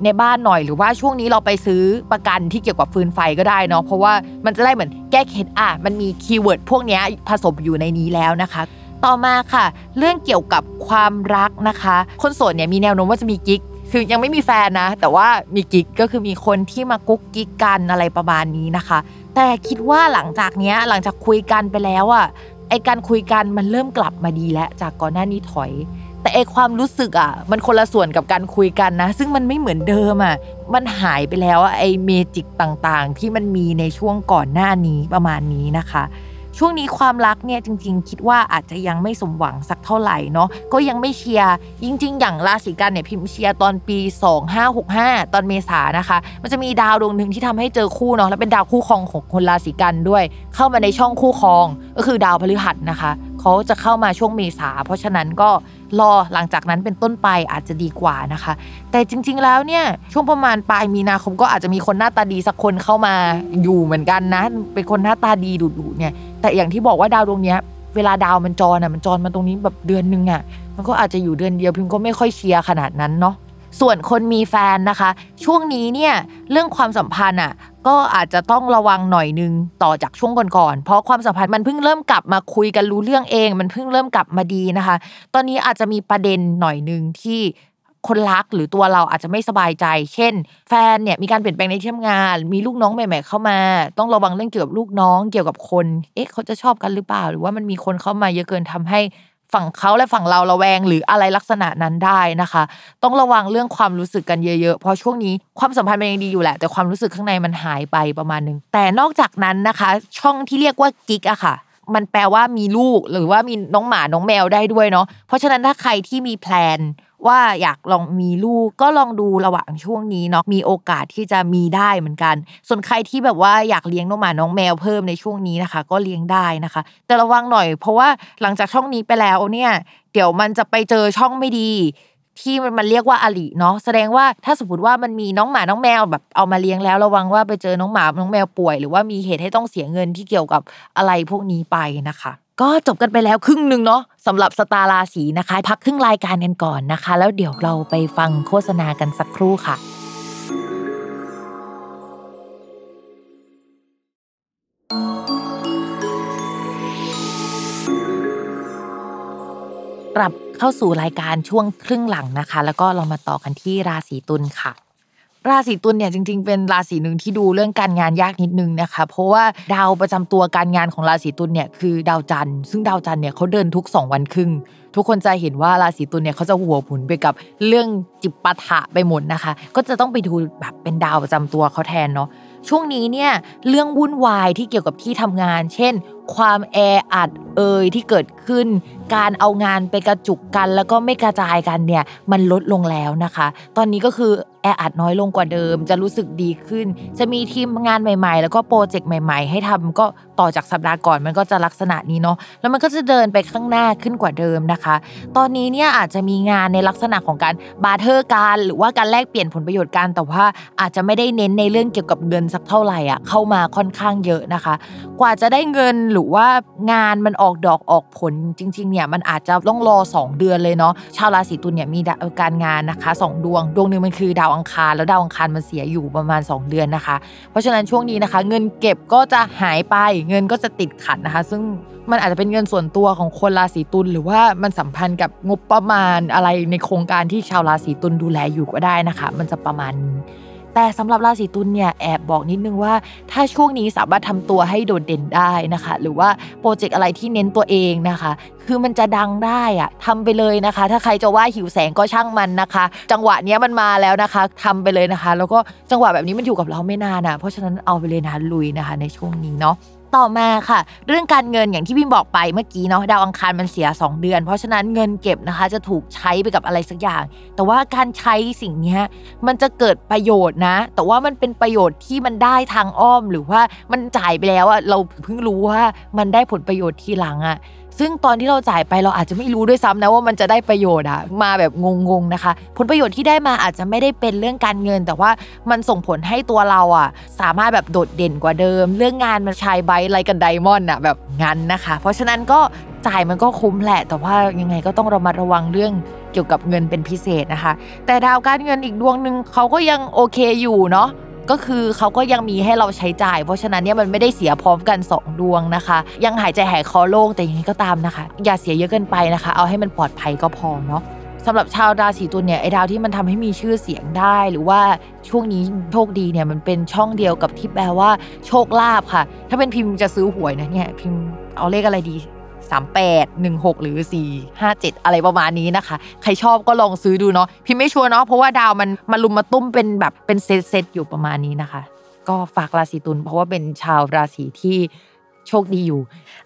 ในบ้านหน่อย หรือว่าช่วงนี้เราไปซื้อประกันที่เกี่ยวกับฟืนไฟก็ได้เนาะเพราะว่ามันจะได้เหมือนแก้เคล็ดอะมันมี keyword พวกนี้ผสมอยู่ในนี้แล้วนะคะต่อมาค่ะ เรื่องเกี่ยวกับความรักนะคะ คนโสดเนี่ยมีแนวโน้มว่าจะมีกิ๊ก คือยังไม่มีแฟนนะ แต่ว่ามีกิ๊กก็คือมีคนที่มากุ๊กกิ๊กกันอะไรประมาณนี้นะคะ แต่คิดว่าหลังจากเนี้ยหลังจากคุยกันไปแล้วอะไอการคุยกันมันเริ่มกลับมาดีแล้วจากก่อนหน้านี้ถอย แต่ไอความรู้สึกอะมันคนละส่วนกับการคุยกันนะ ซึ่งมันไม่เหมือนเดิมอะมันหายไปแล้วไอ magic ต่างๆ ที่มันมีในช่วงก่อนหน้านี้ประมาณนี้นะคะ ช่วงนี้ความรักเนี่ยจริง ๆ คิดว่าอาจจะยังไม่สมหวังสักเท่าไหร่เนาะก็ยังไม่เชียร์จริง ๆ อย่างราศีกันย์เนี่ยพิมเชียร์ตอนปี 2565 ตอนเมษานะคะ มันจะมีดาวดวงหนึ่งที่ทำให้เจอคู่เนาะแล้วเป็นดาวคู่ครองของคนราศีกันย์ด้วย เข้ามาในช่องคู่ครองก็คือดาวพฤหัสนะคะเขาจะเข้ามาช่วงเมษา เพราะฉะนั้นก็ รอหลังจากนั้นเป็นต้นไปอาจจะดีกว่านะคะ แต่จริง ๆ แล้วเนี่ยช่วงประมาณปลายมีนาคมก็อาจจะมีคนหน้าตาดีสักคนเข้ามาอยู่เหมือนกันนะ เป็นคนหน้าตาดีดุๆเนี่ย แต่อย่างที่บอกว่าดาวดวงเนี้ยเวลาดาวมันจรอะมันจรมาตรงนี้แบบเดือนนึงอะมันก็อาจจะอยู่เดือนเดียวพิมก็ไม่ค่อยเชียร์ขนาดนั้นเนาะ ส่วนคนมีแฟนนะคะ ช่วงนี้เนี่ยเรื่องความสัมพันธ์อะก็อาจจะต้องระวังหน่อยนึงต่อจากช่วงก่อนๆ เพราะความสัมพันธ์มันเพิ่งเริ่มกลับมาคุยกันรู้เรื่องเอง มันเพิ่งเริ่มกลับมาดีนะคะ ตอนนี้อาจจะมีประเด็นหน่อยนึงที่คนรักหรือตัวเราอาจจะไม่สบายใจ เช่น แฟนเนี่ยมีการเปลี่ยนแปลงในที่ทำงาน มีลูกน้องใหม่ ๆ เข้ามา ต้องระวังเรื่องเกี่ยวกับลูกน้อง เกี่ยวกับคน เอ๊ะเขาจะชอบกันหรือเปล่า หรือว่ามันมีคนเข้ามาเยอะเกินทำให้ ฝั่งเขาและฝั่งเราระแวงหรืออะไรลักษณะนั้นได้นะคะ ต้องระวังเรื่องความรู้สึกกันเยอะๆ เพราะช่วงนี้ความสัมพันธ์มันยังดีอยู่แหละ แต่ความรู้สึกข้างในมันหายไปประมาณนึงแต่นอกจากนั้นนะคะ ช่องที่เรียกว่ากิ๊กอะค่ะ มันแปลว่ามีลูกหรือว่ามีน้องหมาน้องแมวได้ด้วยเนาะเพราะฉะนั้นถ้าใครที่มีแพลนว่าอยากลองมีลูกก็ลองดูระหว่างช่วงนี้เนาะมีโอกาสที่จะมีได้เหมือนกัน ส่วนใครที่แบบว่าอยากเลี้ยงน้องหมาน้องแมวเพิ่มในช่วงนี้นะคะ ก็เลี้ยงได้นะคะ แต่ระวังหน่อยเพราะว่าหลังจากช่องนี้ไปแล้วเนี่ย เดี๋ยวมันจะไปเจอช่องไม่ดี ที่มันเรียกว่าอลิเนาะแสดงว่าถ้าสมมติว่ามันมีน้องหมาน้องแมวแบบเอามาเลี้ยงแล้วระวังว่าไปเจอน้องหมาน้องแมวป่วย หรือว่ามีเหตุให้ต้องเสียเงินที่เกี่ยวกับอะไรพวกนี้ไปนะคะก็จบกันไปแล้วครึ่งหนึ่งเนาะสำหรับสตาราศีนะคะ พักครึ่งรายการกันก่อนนะคะ แล้วเดี๋ยวเราไปฟังโฆษณากันสักครู่ค่ะค กลับเข้าสู่รายการช่วงครึ่งหลังนะคะ แล้วก็เรามาต่อกันที่ราศีตุลค่ะ ราศีตุลเนี่ยจริง ๆ เป็นราศีหนึ่งที่ดูเรื่องการงานยากนิดนึงนะคะ เพราะว่าดาวประจำตัวการงานของราศีตุลเนี่ยคือดาวจันทร์ซึ่งดาวจันทร์เนี่ยเขาเดินทุก 2 วันครึ่งทุกคนจะเห็นว่าราศีตุลเนี่ยเขาจะหัวหมุนไปกับเรื่องจิปปาถะไปหมดนะคะ ก็จะต้องไปดูแบบเป็นดาวประจำตัวเขาแทนเนาะช่วงนี้เนี่ยเรื่องวุ่นวายที่เกี่ยวกับที่ทำงาน เช่น ความแออัดเอยที่เกิดขึ้น การเอางานไปกระจุกกัน แล้วก็ไม่กระจายกันเนี่ยมันลดลงแล้วนะคะ ตอนนี้ก็คือแออัดน้อยลงกว่าเดิม จะรู้สึกดีขึ้น จะมีทีมงานใหม่ ๆ แล้วก็โปรเจกต์ใหม่ ๆ ให้ทำก็ต่อจากสัปดาห์ก่อนมันก็จะลักษณะนี้เนาะแล้วมันก็จะเดินไปข้างหน้าขึ้นกว่าเดิมนะคะ ตอนนี้เนี่ยอาจจะมีงานในลักษณะของการbarter กันหรือว่าการแลกเปลี่ยนผลประโยชน์กันแต่ว่าอาจจะไม่ได้เน้นในเรื่องเกี่ยวกับเงินสักเท่าไหร่อะเข้ามาค่อนข้างเยอะนะคะ กว่าจะได้เงินหรือว่างานมันออกดอกออกผลจริงๆเนี่ยมันอาจจะต้องรอ 2 เดือนเลยเนาะชาวราศีตุลย์เนี่ยมีการงานนะคะ 2 ดวง ดวงหนึ่งมันคือดาวอังคาร แล้วดาวอังคารมันเสียอยู่ประมาณ 2 เดือนนะคะ เพราะฉะนั้นช่วงนี้นะคะ เงินเก็บก็จะหายไปเงินก็จะติดขัดนะคะ ซึ่งมันอาจจะเป็นเงินส่วนตัวของคนราศีตุลย์หรือว่ามันสัมพันธ์กับงบประมาณอะไรในโครงการที่ชาวราศีตุลย์ดูแลอยู่ก็ได้นะคะ มันจะประมาณนี้ แต่สำหรับราศีตุลเนี่ยแอบบอกนิดนึงว่า ถ้าช่วงนี้สามารถทำตัวให้โดดเด่นได้นะคะ หรือว่าโปรเจกต์อะไรที่เน้นตัวเองนะคะ คือมันจะดังได้อะทำไปเลยนะคะ ถ้าใครจะว่าหิวแสงก็ช่างมันนะคะ จังหวะนี้มันมาแล้วนะคะทำไปเลยนะคะ แล้วก็จังหวะแบบนี้มันอยู่กับเราไม่นานอะเพราะฉะนั้นเอาไปเลยนะลุยนะคะ ในช่วงนี้เนาะ ต่อมาค่ะ เรื่องการเงินอย่างที่พิมบอกไปเมื่อกี้เนาะดาวอังคารมันเสีย 2 เดือน เพราะฉะนั้นเงินเก็บนะคะจะถูกใช้ไปกับอะไรสักอย่าง แต่ว่าการใช้สิ่งนี้มันจะเกิดประโยชน์นะ แต่ว่ามันเป็นประโยชน์ที่มันได้ทางอ้อมหรือว่ามันจ่ายไปแล้วอะเราเพิ่งรู้ว่ามันได้ผลประโยชน์ทีหลังอะ ซึ่งตอนที่เราจ่ายไปเราอาจจะไม่รู้ด้วยซ้ำนะว่ามันจะได้ประโยชน์อะมาแบบงงๆนะคะ ผลประโยชน์ที่ได้มาอาจจะไม่ได้เป็นเรื่องการเงิน แต่ว่ามันส่งผลให้ตัวเราอะสามารถแบบโดดเด่นกว่าเดิม เรื่องงานมันชายไบไรกันไดมอนด์อะแบบงั้นนะคะ เพราะฉะนั้นก็จ่ายมันก็คุ้มแหละ แต่ว่ายังไงก็ต้องระมัดระวังเรื่องเกี่ยวกับเงินเป็นพิเศษนะคะ แต่ดาวการเงินอีกดวงหนึ่งเขาก็ยังโอเคอยู่เนาะ ก็คือเขาก็ยังมีให้เราใช้จ่าย เพราะฉะนั้นเนี่ยมันไม่ได้เสียพร้อมกัน 2 ดวงนะคะ ยังหายใจหายคอโล่งแต่อย่างนี้ก็ตามนะคะ อย่าเสียเยอะเกินไปนะคะ เอาให้มันปลอดภัยก็พอเนาะสำหรับชาวราศีตุลเนี่ยไอ้ดาวที่มันทำให้มีชื่อเสียงได้ หรือว่าช่วงนี้โชคดีเนี่ยมันเป็นช่องเดียวกับที่แปลว่าโชคลาภค่ะ ถ้าเป็นพิมพ์จะซื้อหวยนะเนี่ยพิมพ์เอาเลขอะไรดี 38 16 หรือ 4 5 7 อะไรประมาณนี้นะคะ ใครชอบก็ลองซื้อดูเนาะพิมไม่ชัวร์เนาะเพราะว่าดาวมันมาลุมมาตุ้มเป็นแบบเป็นเซตเซตอยู่ประมาณนี้นะคะ ก็ฝากราศีตุลเพราะว่าเป็นชาวราศีที่โชคดีอยู่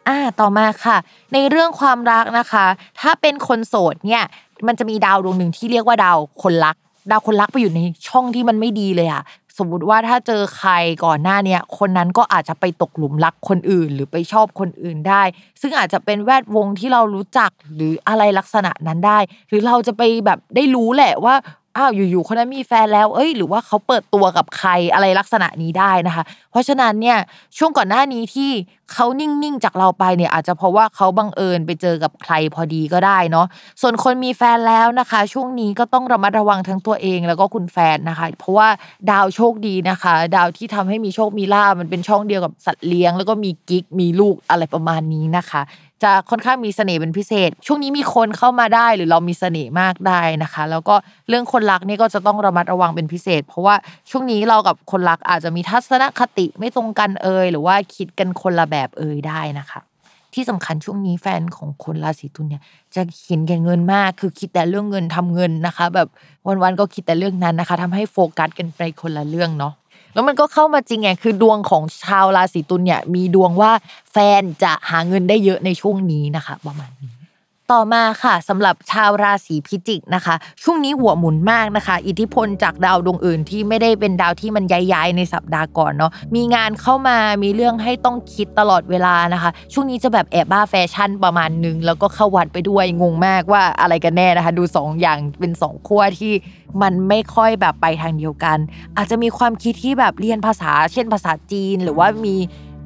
อ่า ต่อมาค่ะ ในเรื่องความรักนะคะ ถ้าเป็นคนโสดเนี่ย มันจะมีดาวดวงหนึ่งที่เรียกว่าดาวคนรัก ดาวคนรักไปอยู่ในช่องที่มันไม่ดีเลยอะสมมติว่าถ้าเจอใครก่อนหน้าเนี้ยคนนั้นก็อาจจะไปตกหลุมรักคนอื่น หรือไปชอบคนอื่นได้ ซึ่งอาจจะเป็นแวดวงที่เรารู้จักหรืออะไรลักษณะนั้นได้ หรือเราจะไปแบบได้รู้แหละว่า อ้าวอยู่ๆคนนั้นมีแฟนแล้ว เอ้ย หรือว่าเขาเปิดตัวกับใครอะไรลักษณะนี้ได้นะคะ เพราะฉะนั้นเนี่ยช่วงก่อนหน้านี้ที่เขานิ่งๆจากเราไปเนี่ยอาจจะเพราะว่าเขาบังเอิญไปเจอกับใครพอดีก็ได้เนาะส่วนคนมีแฟนแล้วนะคะ ช่วงนี้ก็ต้องระมัดระวังทั้งตัวเองแล้วก็คุณแฟนนะคะ เพราะว่าดาวโชคดีนะคะ ดาวที่ทำให้มีโชคมีลาภมันเป็นช่องเดียวกับสัตว์เลี้ยง แล้วก็มีกิ๊กมีลูกอะไรประมาณนี้นะคะ จะค่อนข้างมีเสน่ห์เป็นพิเศษ ช่วงนี้มีคนเข้ามาได้หรือเรามีเสน่ห์มากได้นะคะ แล้วก็เรื่องคนรักนี่ก็จะต้องระมัดระวังเป็นพิเศษ เพราะว่าช่วงนี้เรากับคนรักอาจจะมีทัศนคติไม่ตรงกันเอ่ยหรือว่าคิดกันคนละแบบเอ่ยได้นะคะที่สำคัญช่วงนี้แฟนของคนราศีตุลเนี่ยจะเห็นแก่เงินมาก คือคิดแต่เรื่องเงินทำเงินนะคะ แบบวันๆก็คิดแต่เรื่องนั้นนะคะทำให้โฟกัสกันไปคนละเรื่องเนาะ แล้วมันก็เข้ามาจริงไงคือดวงของชาวราศีตุลเนี่ยมีดวงว่าแฟนจะหาเงินได้เยอะในช่วงนี้นะคะ ประมาณนี้ ต่อมาค่ะสำหรับชาวราศีพิจิกนะคะ ช่วงนี้หัวหมุนมากนะคะ อิทธิพลจากดาวดวงอื่นที่ไม่ได้เป็นดาวที่มันย้ายๆในสัปดาห์ก่อนเนาะมีงานเข้ามามีเรื่องให้ต้องคิดตลอดเวลานะคะ ช่วงนี้จะแบบแอบบ้าแฟชั่นประมาณนึง แล้วก็เข้าวัดไปด้วยงงมากว่าอะไรกันแน่นะคะ ดูสองอย่างเป็นสองขั้วที่มันไม่ค่อยแบบไปทางเดียวกัน อาจจะมีความคิดที่แบบเรียนภาษา เช่นภาษาจีนหรือว่ามี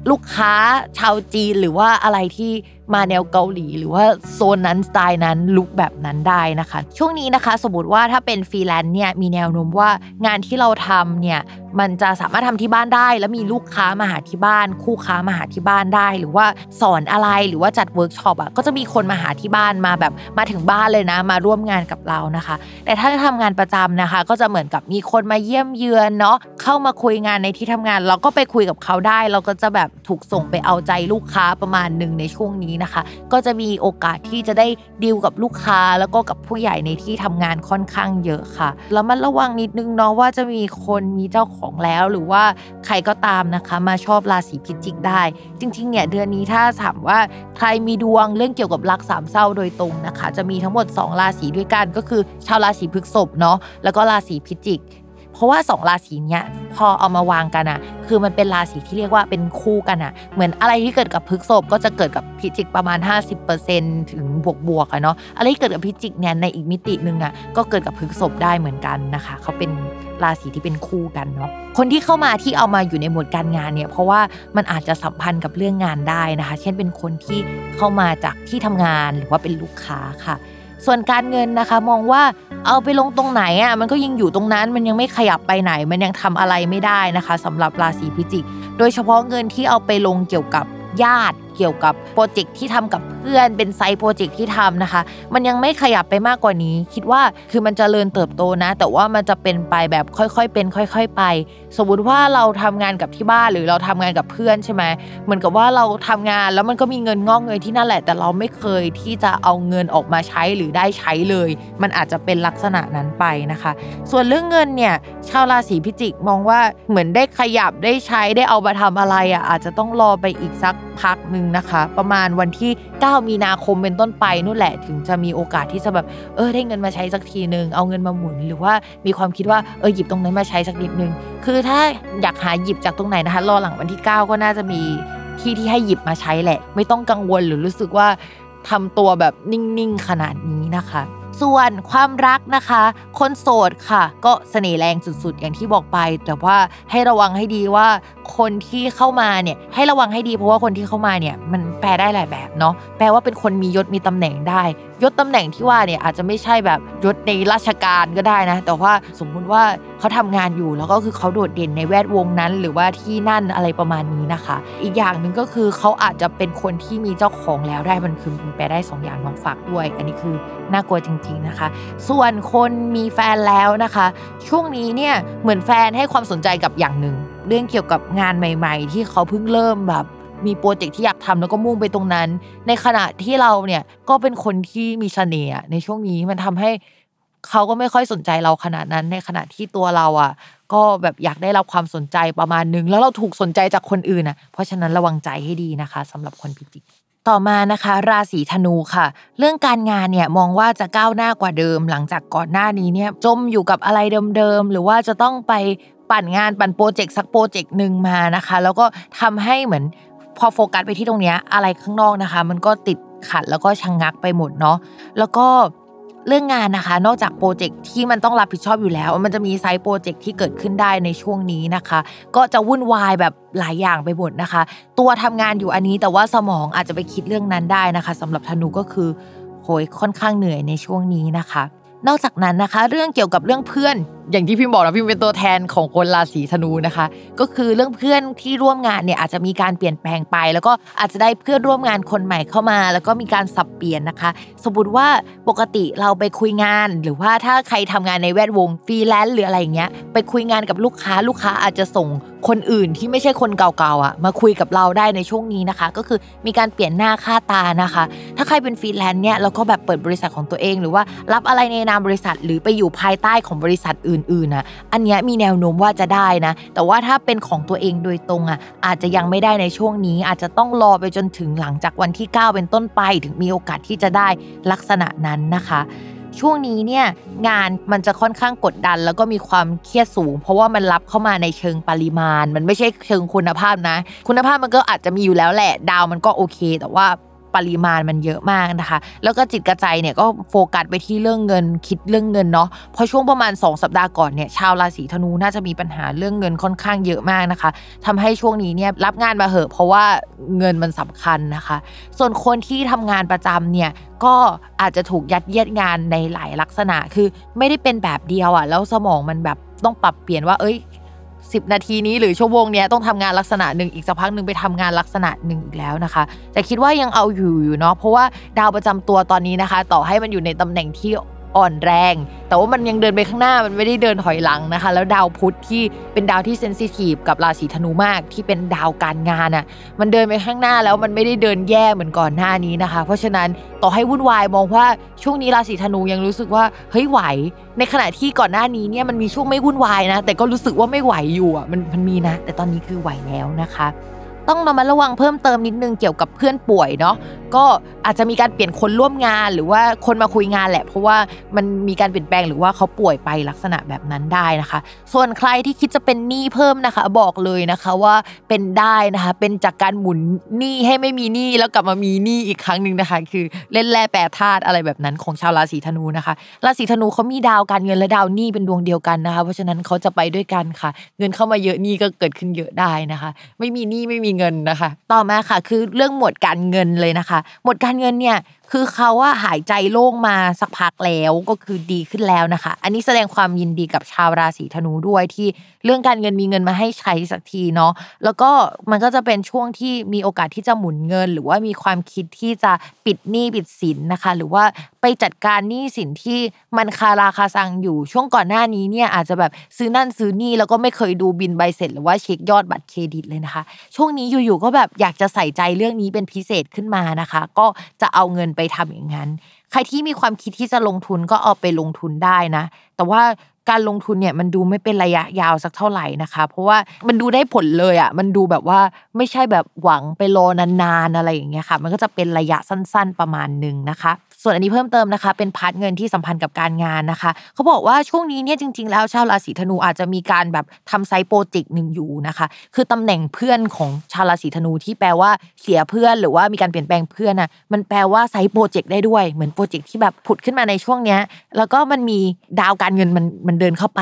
ลูกค้าชาวจีนหรือว่าอะไรที่ มาแนวเกาหลีหรือว่าโซนนั้นสไตล์นั้นลุคแบบนั้นได้นะคะ ช่วงนี้นะคะ สมมติว่าถ้าเป็นฟรีแลนซ์เนี่ยมีแนวโน้มว่างานที่เราทำเนี่ยมันจะสามารถทำที่บ้านได้ แล้วมีลูกค้ามาหาที่บ้าน คู่ค้ามาหาที่บ้านได้ หรือว่าสอนอะไรหรือว่าจัดเวิร์กช็อปอะก็จะมีคนมาหาที่บ้านมาแบบมาถึงบ้านเลยนะ มาร่วมงานกับเรานะคะ แต่ถ้าทำงานประจำนะคะ ก็จะเหมือนกับมีคนมาเยี่ยมเยือนเนาะเข้ามาคุยงานในที่ทำงาน เราก็ไปคุยกับเขาได้ เราก็จะแบบถูกส่งไปเอาใจลูกค้าประมาณหนึ่งในช่วงนี้นะคะ ก็จะมีโอกาสที่จะได้ดีลกับลูกค้าแล้วก็กับผู้ใหญ่ในที่ทำงานค่อนข้างเยอะค่ะแล้วมันระวังนิดนึงเนาะว่าจะมีคนมีเจ้าของแล้วหรือว่าใครก็ตามนะคะมาชอบราศีพิจิกได้ จริงๆเนี่ยเดือนนี้ถ้าถามว่าใครมีดวงเรื่องเกี่ยวกับรักสามเศร้าโดยตรงนะคะ จะมีทั้งหมด 2 ราศีด้วยกันก็คือ ชาวราศีพฤษภเนาะแล้วก็ราศีพิจิก เพราะว่าสองราศีเนี้ยพอเอามาวางกันอะคือมันเป็นราศีที่เรียกว่าเป็นคู่กันอะเหมือนอะไรที่เกิดกับพฤกษภก็จะเกิดกับพิจิกประมาณ 50%ถึงบวกบวกอะเนาะอะไรที่เกิดกับพิจิกเนี่ยในอีกมิติหนึ่งอะก็เกิดกับพฤกษภได้เหมือนกันนะคะเขาเป็นราศีที่เป็นคู่กันเนาะคนที่เข้ามาที่เอามาอยู่ในหมวดการงานเนี่ยเพราะว่ามันอาจจะสัมพันธ์กับเรื่องงานได้นะคะ เช่นเป็นคนที่เข้ามาจากที่ทำงานหรือว่าเป็นลูกค้าค่ะ ส่วนการเงินนะคะมองว่าเอาไปลงตรงไหนอะมันก็ยังอยู่ตรงนั้นมันยังไม่ขยับไปไหน มันยังทำอะไรไม่ได้นะคะสำหรับราศีพิจิก โดยเฉพาะเงินที่เอาไปลงเกี่ยวกับญาติ เกี่ยวกับโปรเจกต์ที่ทำกับเพื่อนเป็นไซต์โปรเจกต์ที่ทำนะคะ มันยังไม่ขยับไปมากกว่านี้ คิดว่าคือมันจเจริญเติบโตนะ แต่ว่ามันจะเป็นไปแบบค่อยๆ เป็น ค่อย ๆ ไป สมมติว่าเราทำงานกับที่บ้านหรือเราทำงานกับเพื่อนใช่ไหมเหมือนกับว่าเราทำงานแล้วมันก็มีเงินงอกเงยที่นั่นแหละ แต่เราไม่เคยที่จะเอาเงินออกมาใช้หรือได้ใช้เลย มันอาจจะเป็นลักษณะนั้นไปนะคะ ส่วนเรื่องเงินเนี่ยชาวราศีพิจิกมองว่าเหมือนได้ขยับได้ใช้ได้เอามาทำอะไรอะอาจจะต้องรอไปอีกสักพักหนึ่งนะคะ ประมาณวันที่ 9 มีนาคมเป็นต้นไปนู่นแหละถึงจะมีโอกาสที่จะแบบเออได้เงินมาใช้สักทีนึงเอาเงินมาหมุน หรือว่ามีความคิดว่าเออหยิบตรงนั้นมาใช้สักนิดนึง คือถ้าอยากหาหยิบจากตรงไหนนะคะรอหลังวันที่ 9 ก็น่าจะมีที่ที่ให้หยิบมาใช้แหละ ไม่ต้องกังวลหรือรู้สึกว่าทำตัวแบบนิ่งๆขนาดนี้นะคะส่วนความรักนะคะ คนโสดค่ะ ก็เสน่ห์แรงสุดๆ อย่างที่บอกไป แต่ว่าให้ระวังให้ดีว่า คนที่เข้ามาเนี่ยให้ระวังให้ดีเพราะว่าคนที่เข้ามาเนี่ยมันแปลได้หลายแบบเนาะแปลว่าเป็นคนมียศมีตำแหน่งได้ ยศตำแหน่งที่ว่าเนี่ยอาจจะไม่ใช่แบบยศในราชการก็ได้นะ แต่ว่าสมมุติว่าเขาทำงานอยู่แล้วก็คือเขาโดดเด่นในแวดวงนั้น หรือว่าที่นั่นอะไรประมาณนี้นะคะ อีกอย่างหนึ่งก็คือเขาอาจจะเป็นคนที่มีเจ้าของแล้วได้มันคือแปลได้2ออย่างลองฝากด้วย อันนี้คือน่ากลัวจริงๆนะคะ ส่วนคนมีแฟนแล้วนะคะ ช่วงนี้เนี่ยเหมือนแฟนให้ความสนใจกับอย่างหนึ่ง เรื่องเกี่ยวกับงานใหม่ ๆ ที่เขาเพิ่งเริ่มแบบ มีโปรเจกต์ที่อยากทำแล้วก็มุ่งไปตรงนั้น ในขณะที่เราเนี่ยก็เป็นคนที่มีเสน่ห์ในช่วงนี้มันทำให้เขาก็ไม่ค่อยสนใจเราขนาดนั้น ในขณะที่ตัวเราอะ ก็แบบอยากได้รับความสนใจประมาณนึง แล้วเราถูกสนใจจากคนอื่นอะเพราะฉะนั้นระวังใจให้ดีนะคะสำหรับคนพิจิกต่อมานะคะ ราศีธนูค่ะ เรื่องการงานเนี่ยมองว่าจะก้าวหน้ากว่าเดิม หลังจากก่อนหน้านี้เนี่ยจมอยู่กับอะไรเดิมๆหรือว่าจะต้องไป ปั่นงานปั่นโปรเจกต์สักโปรเจกต์หนึ่งมานะคะ แล้วก็ทำให้เหมือนพอโฟกัสไปที่ตรงนี้อะไรข้างนอกนะคะ มันก็ติดขัดแล้วก็ชะงักไปหมดเนาะแล้วก็เรื่องงานนะคะ นอกจาก project ที่มันต้องรับผิดชอบอยู่แล้ว มันจะมี side project ที่เกิดขึ้นได้ในช่วงนี้นะคะ ก็จะวุ่นวายแบบหลายอย่างไปหมดนะคะ ตัวทำงานอยู่อันนี้แต่ว่าสมองอาจจะไปคิดเรื่องนั้นได้นะคะสำหรับธนูก็คือโหยค่อนข้างเหนื่อยในช่วงนี้นะคะ นอกจากนั้นนะคะ เรื่องเกี่ยวกับเรื่องเพื่อน อย่างที่พิมบอกนะพิมเป็นตัวแทนของคนราศีธนูนะคะ ก็คือเรื่องเพื่อนที่ร่วมงานเนี่ยอาจจะมีการเปลี่ยนแปลงไป แล้วก็อาจจะได้เพื่อนร่วมงานคนใหม่เข้ามา แล้วก็มีการสับเปลี่ยนนะคะ สมมติว่าปกติเราไปคุยงาน หรือว่าถ้าใครทำงานในแวดวงฟรีแลนซ์หรืออะไรอย่างเงี้ยไปคุยงานกับลูกค้าลูกค้าอาจจะส่งคนอื่นที่ไม่ใช่คนเก่าๆอะมาคุยกับเราได้ในช่วงนี้นะคะ ก็คือมีการเปลี่ยนหน้าค่าตานะคะ ถ้าใครเป็นฟรีแลนซ์เนี่ยเราก็แบบเปิดบริษัทของตัวเอง หรือว่ารับอะไรในนามบริษัทหรือไปอยู่ภายใต้ของบริษัทอื่นๆนะอันนี้มีแนวโน้มว่าจะได้นะ แต่ว่าถ้าเป็นของตัวเองโดยตรงอะอาจจะยังไม่ได้ในช่วงนี้ อาจจะต้องรอไปจนถึงหลังจากวันที่ 9 เป็นต้นไป ถึงมีโอกาสที่จะได้ลักษณะนั้นนะคะช่วงนี้เนี่ยงานมันจะค่อนข้างกดดัน แล้วก็มีความเครียดสูง เพราะว่ามันรับเข้ามาในเชิงปริมาณ มันไม่ใช่เชิงคุณภาพนะ คุณภาพมันก็อาจจะมีอยู่แล้วแหละดาวมันก็โอเค แต่ว่า ปริมาณมันเยอะมากนะคะ แล้วก็จิตกระใจเนี่ยก็โฟกัสไปที่เรื่องเงินคิดเรื่องเงินเนาะเพราะช่วงประมาณ 2 สัปดาห์ก่อนเนี่ยชาวราศีธนูน่าจะมีปัญหาเรื่องเงินค่อนข้างเยอะมากนะคะทำให้ช่วงนี้เนี่ยรับงานมาเหอะเพราะว่าเงินมันสำคัญนะคะ ส่วนคนที่ทำงานประจำเนี่ยก็อาจจะถูกยัดเยียดงานในหลายลักษณะคือไม่ได้เป็นแบบเดียวอะ่ะแล้วสมองมันแบบต้องปรับเปลี่ยนว่าเอ้ย สิบนาทีนี้หรือชั่วโมงเนี้ยต้องทำงานลักษณะหนึ่งอีกสักพักหนึ่งไปทำงานลักษณะหนึ่งอีกแล้วนะคะ แต่คิดว่ายังเอาอยู่อยู่เนาะเพราะว่าดาวประจำตัวตอนนี้นะคะ ต่อให้มันอยู่ในตำแหน่งที่ อ่อนแรง แต่ว่ามันยังเดินไปข้างหน้ามันไม่ได้เดินถอยหลังนะคะ แล้วดาวพุธที่เป็นดาวที่เซนซิทีฟกับราศีธนูมากที่เป็นดาวการงานอะ่ะมันเดินไปข้างหน้าแล้วมันไม่ได้เดินแย่เหมือนก่อนหน้านี้นะคะ เพราะฉะนั้นต่อให้วุ่นวายมองว่าช่วงนี้ราศีธนูยังรู้สึกว่าเฮ้ยไหว ในขณะที่ก่อนหน้านี้เนี่ยมันมีช่วงไม่วุ่นวายนะ แต่ก็รู้สึกว่าไม่ไหวอยู่อะมันมันมีนะ แต่ตอนนี้คือไหวแล้วนะคะต้องระมัดระวังเพิ่มเติมนิดนึงเกี่ยวกับเพื่อนป่วยเนาะ ก็อาจจะมีการเปลี่ยนคนร่วมงานหรือว่าคนมาคุยงานแหละ เพราะว่ามันมีการเปลี่ยนแปลงหรือว่าเขาป่วยไปลักษณะแบบนั้นได้นะคะ ส่วนใครที่คิดจะเป็นหนี้เพิ่มนะคะ บอกเลยนะคะว่าเป็นได้นะคะ เป็นจากการหมุนหนี้ให้ไม่มีหนี้แล้วกลับมามีหนี้อีกครั้งหนึ่งนะคะ คือเล่นแร่แปรธาตุอะไรแบบนั้นของชาวราศีธนูนะคะราศีธนูเขามีดาวการเงินและดาวหนี้เป็นดวงเดียวกันนะคะ เพราะฉะนั้นเขาจะไปด้วยกันค่ะ เงินเข้ามาเยอะหนี้ก็เกิดขึ้นเยอะได้นะคะ ไม่มีหนี้ไม่มีเงินนะคะ ต่อมาค่ะ คือเรื่องหมวดการเงินเลยนะคะหมดการเงินเนี่ยคือเขาว่าหายใจโล่งมาสักพักแล้วก็คือดีขึ้นแล้วนะคะ อันนี้แสดงความยินดีกับชาวราศีธนูด้วยที่เรื่องการเงินมีเงินมาให้ใช้สักทีเนาะแล้วก็มันก็จะเป็นช่วงที่มีโอกาสที่จะหมุนเงิน หรือว่ามีความคิดที่จะปิดหนี้ปิดสินนะคะ หรือว่าไปจัดการหนี้สินที่มันคาราคาซังอยู่ช่วงก่อนหน้านี้เนี่ยอาจจะแบบซื้อนั่นซื้อนี่แล้วก็ไม่เคยดูบินใบเสร็จ หรือว่าเช็คยอดบัตรเครดิตเลยนะคะ ช่วงนี้อยู่ๆก็แบบอยากจะใส่ใจเรื่องนี้เป็นพิเศษขึ้นมานะคะ ก็จะเอาเงินไปทำอย่างนั้น ใครที่มีความคิดที่จะลงทุนก็เอาไปลงทุนได้นะ แต่ว่าการลงทุนเนี่ยมันดูไม่เป็นระยะยาวสักเท่าไหร่นะคะ เพราะว่ามันดูได้ผลเลยอะ่ะมันดูแบบว่าไม่ใช่แบบหวังไปรอนานๆอะไรอย่างเงี้ยค่ะ มันก็จะเป็นระยะสั้น ๆประมาณหนึ่งนะคะ ส่วนอันนี้เพิ่มเติมนะคะ เป็น part เงินที่สัมพันธ์กับการงานนะคะ เขาบอกว่าช่วงนี้เนี่ยจริง ๆ แล้วชาวราศีธนูอาจจะมีการแบบทำ side project หนึ่งอยู่นะคะ คือตำแหน่งเพื่อนของชาวราศีธนูที่แปลว่าเสียเพื่อนหรือว่ามีการเปลี่ยนแปลงเพื่อนน่ะมันแปลว่า side project ได้ด้วยเหมือน project ที่แบบผุดขึ้นมาในช่วงเนี้ยแล้วก็มันมีดาวการเงินมันมันเดินเข้าไป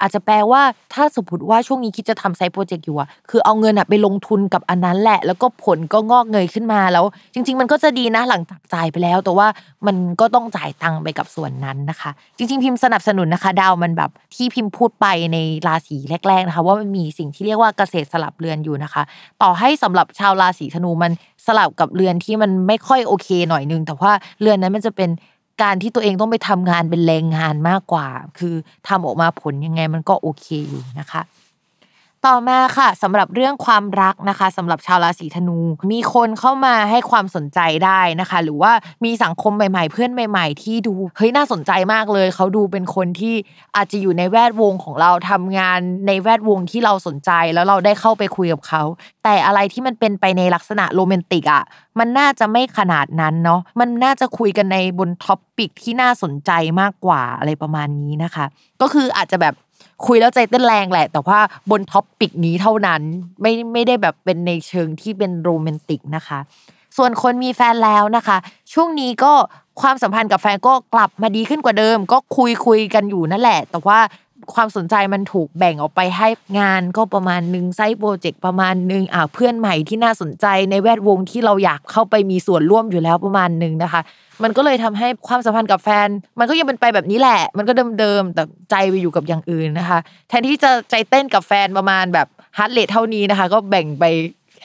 อาจจะแปลว่าถ้าสมมติว่าช่วงนี้คิดจะทำ side project อยู่อะคือเอาเงินอะไปลงทุนกับอันนั้นแหละ แล้วก็ผลก็งอกเงยขึ้นมาแล้ว จริง ๆ มันก็จะดีนะหลังจากจ่ายไปแล้วแต่ว่ามันก็ต้องจ่ายตังค์ไปกับส่วนนั้นนะคะ จริง ๆ พิมพ์สนับสนุนนะคะ ดาวมันแบบที่พิมพ์พูดไปในราศีแรก ๆนะคะ ว่ามันมีสิ่งที่เรียกว่าเกษตรสลับเรือนอยู่นะคะ ต่อให้สำหรับชาวราศีธนูมันสลับกับเรือนที่มันไม่ค่อยโอเคหน่อยนึงแต่ว่าเรือนนั้นมันจะเป็นการที่ตัวเองต้องไปทำงานเป็นแรงงานมากกว่า คือทำออกมาผลยังไงมันก็โอเคอยู่นะคะ ต่อมาค่ะสำหรับเรื่องความรักนะคะสำหรับชาวราศีธนู มีคนเข้ามาให้ความสนใจได้นะคะ หรือว่ามีสังคมใหม่ ๆ เพื่อนใหม่ ๆ ที่ดูเฮ้ยน่าสนใจมากเลย เขาดูเป็นคนที่อาจจะอยู่ในแวดวงของเราทำงานในแวดวงที่เราสนใจ แล้วเราได้เข้าไปคุยกับเขา แต่อะไรที่มันเป็นไปในลักษณะโรแมนติกอะมันน่าจะไม่ขนาดนั้นเนาะมันน่าจะคุยกันในบน topic ที่น่าสนใจมากกว่าอะไรประมาณนี้นะคะ ก็คืออาจจะแบบ คุยแล้วใจเต้นแรงแหละ แต่ว่าบน topic นี้เท่านั้นไม่ไม่ได้แบบเป็นในเชิงที่เป็นโรแมนติกนะคะ ส่วนคนมีแฟนแล้วนะคะ ช่วงนี้ก็ความสัมพันธ์กับแฟนก็กลับมาดีขึ้นกว่าเดิม ก็คุยคุยกันอยู่นั่นแหละ แต่ว่า ความสนใจมันถูกแบ่งออกไปให้งานก็ประมาณหนึ่ง side project ประมาณหนึ่งอ่าเพื่อนใหม่ที่น่าสนใจในแวดวงที่เราอยากเข้าไปมีส่วนร่วมอยู่แล้วประมาณหนึ่งนะคะ มันก็เลยทำให้ความสัมพันธ์กับแฟน มันก็ยังเป็นไปแบบนี้แหละ มันก็เดิมๆแต่ใจไปอยู่กับอย่างอื่นนะคะ แทนที่จะใจเต้นกับแฟนประมาณแบบ heart rate เท่านี้นะคะ ก็แบ่งไป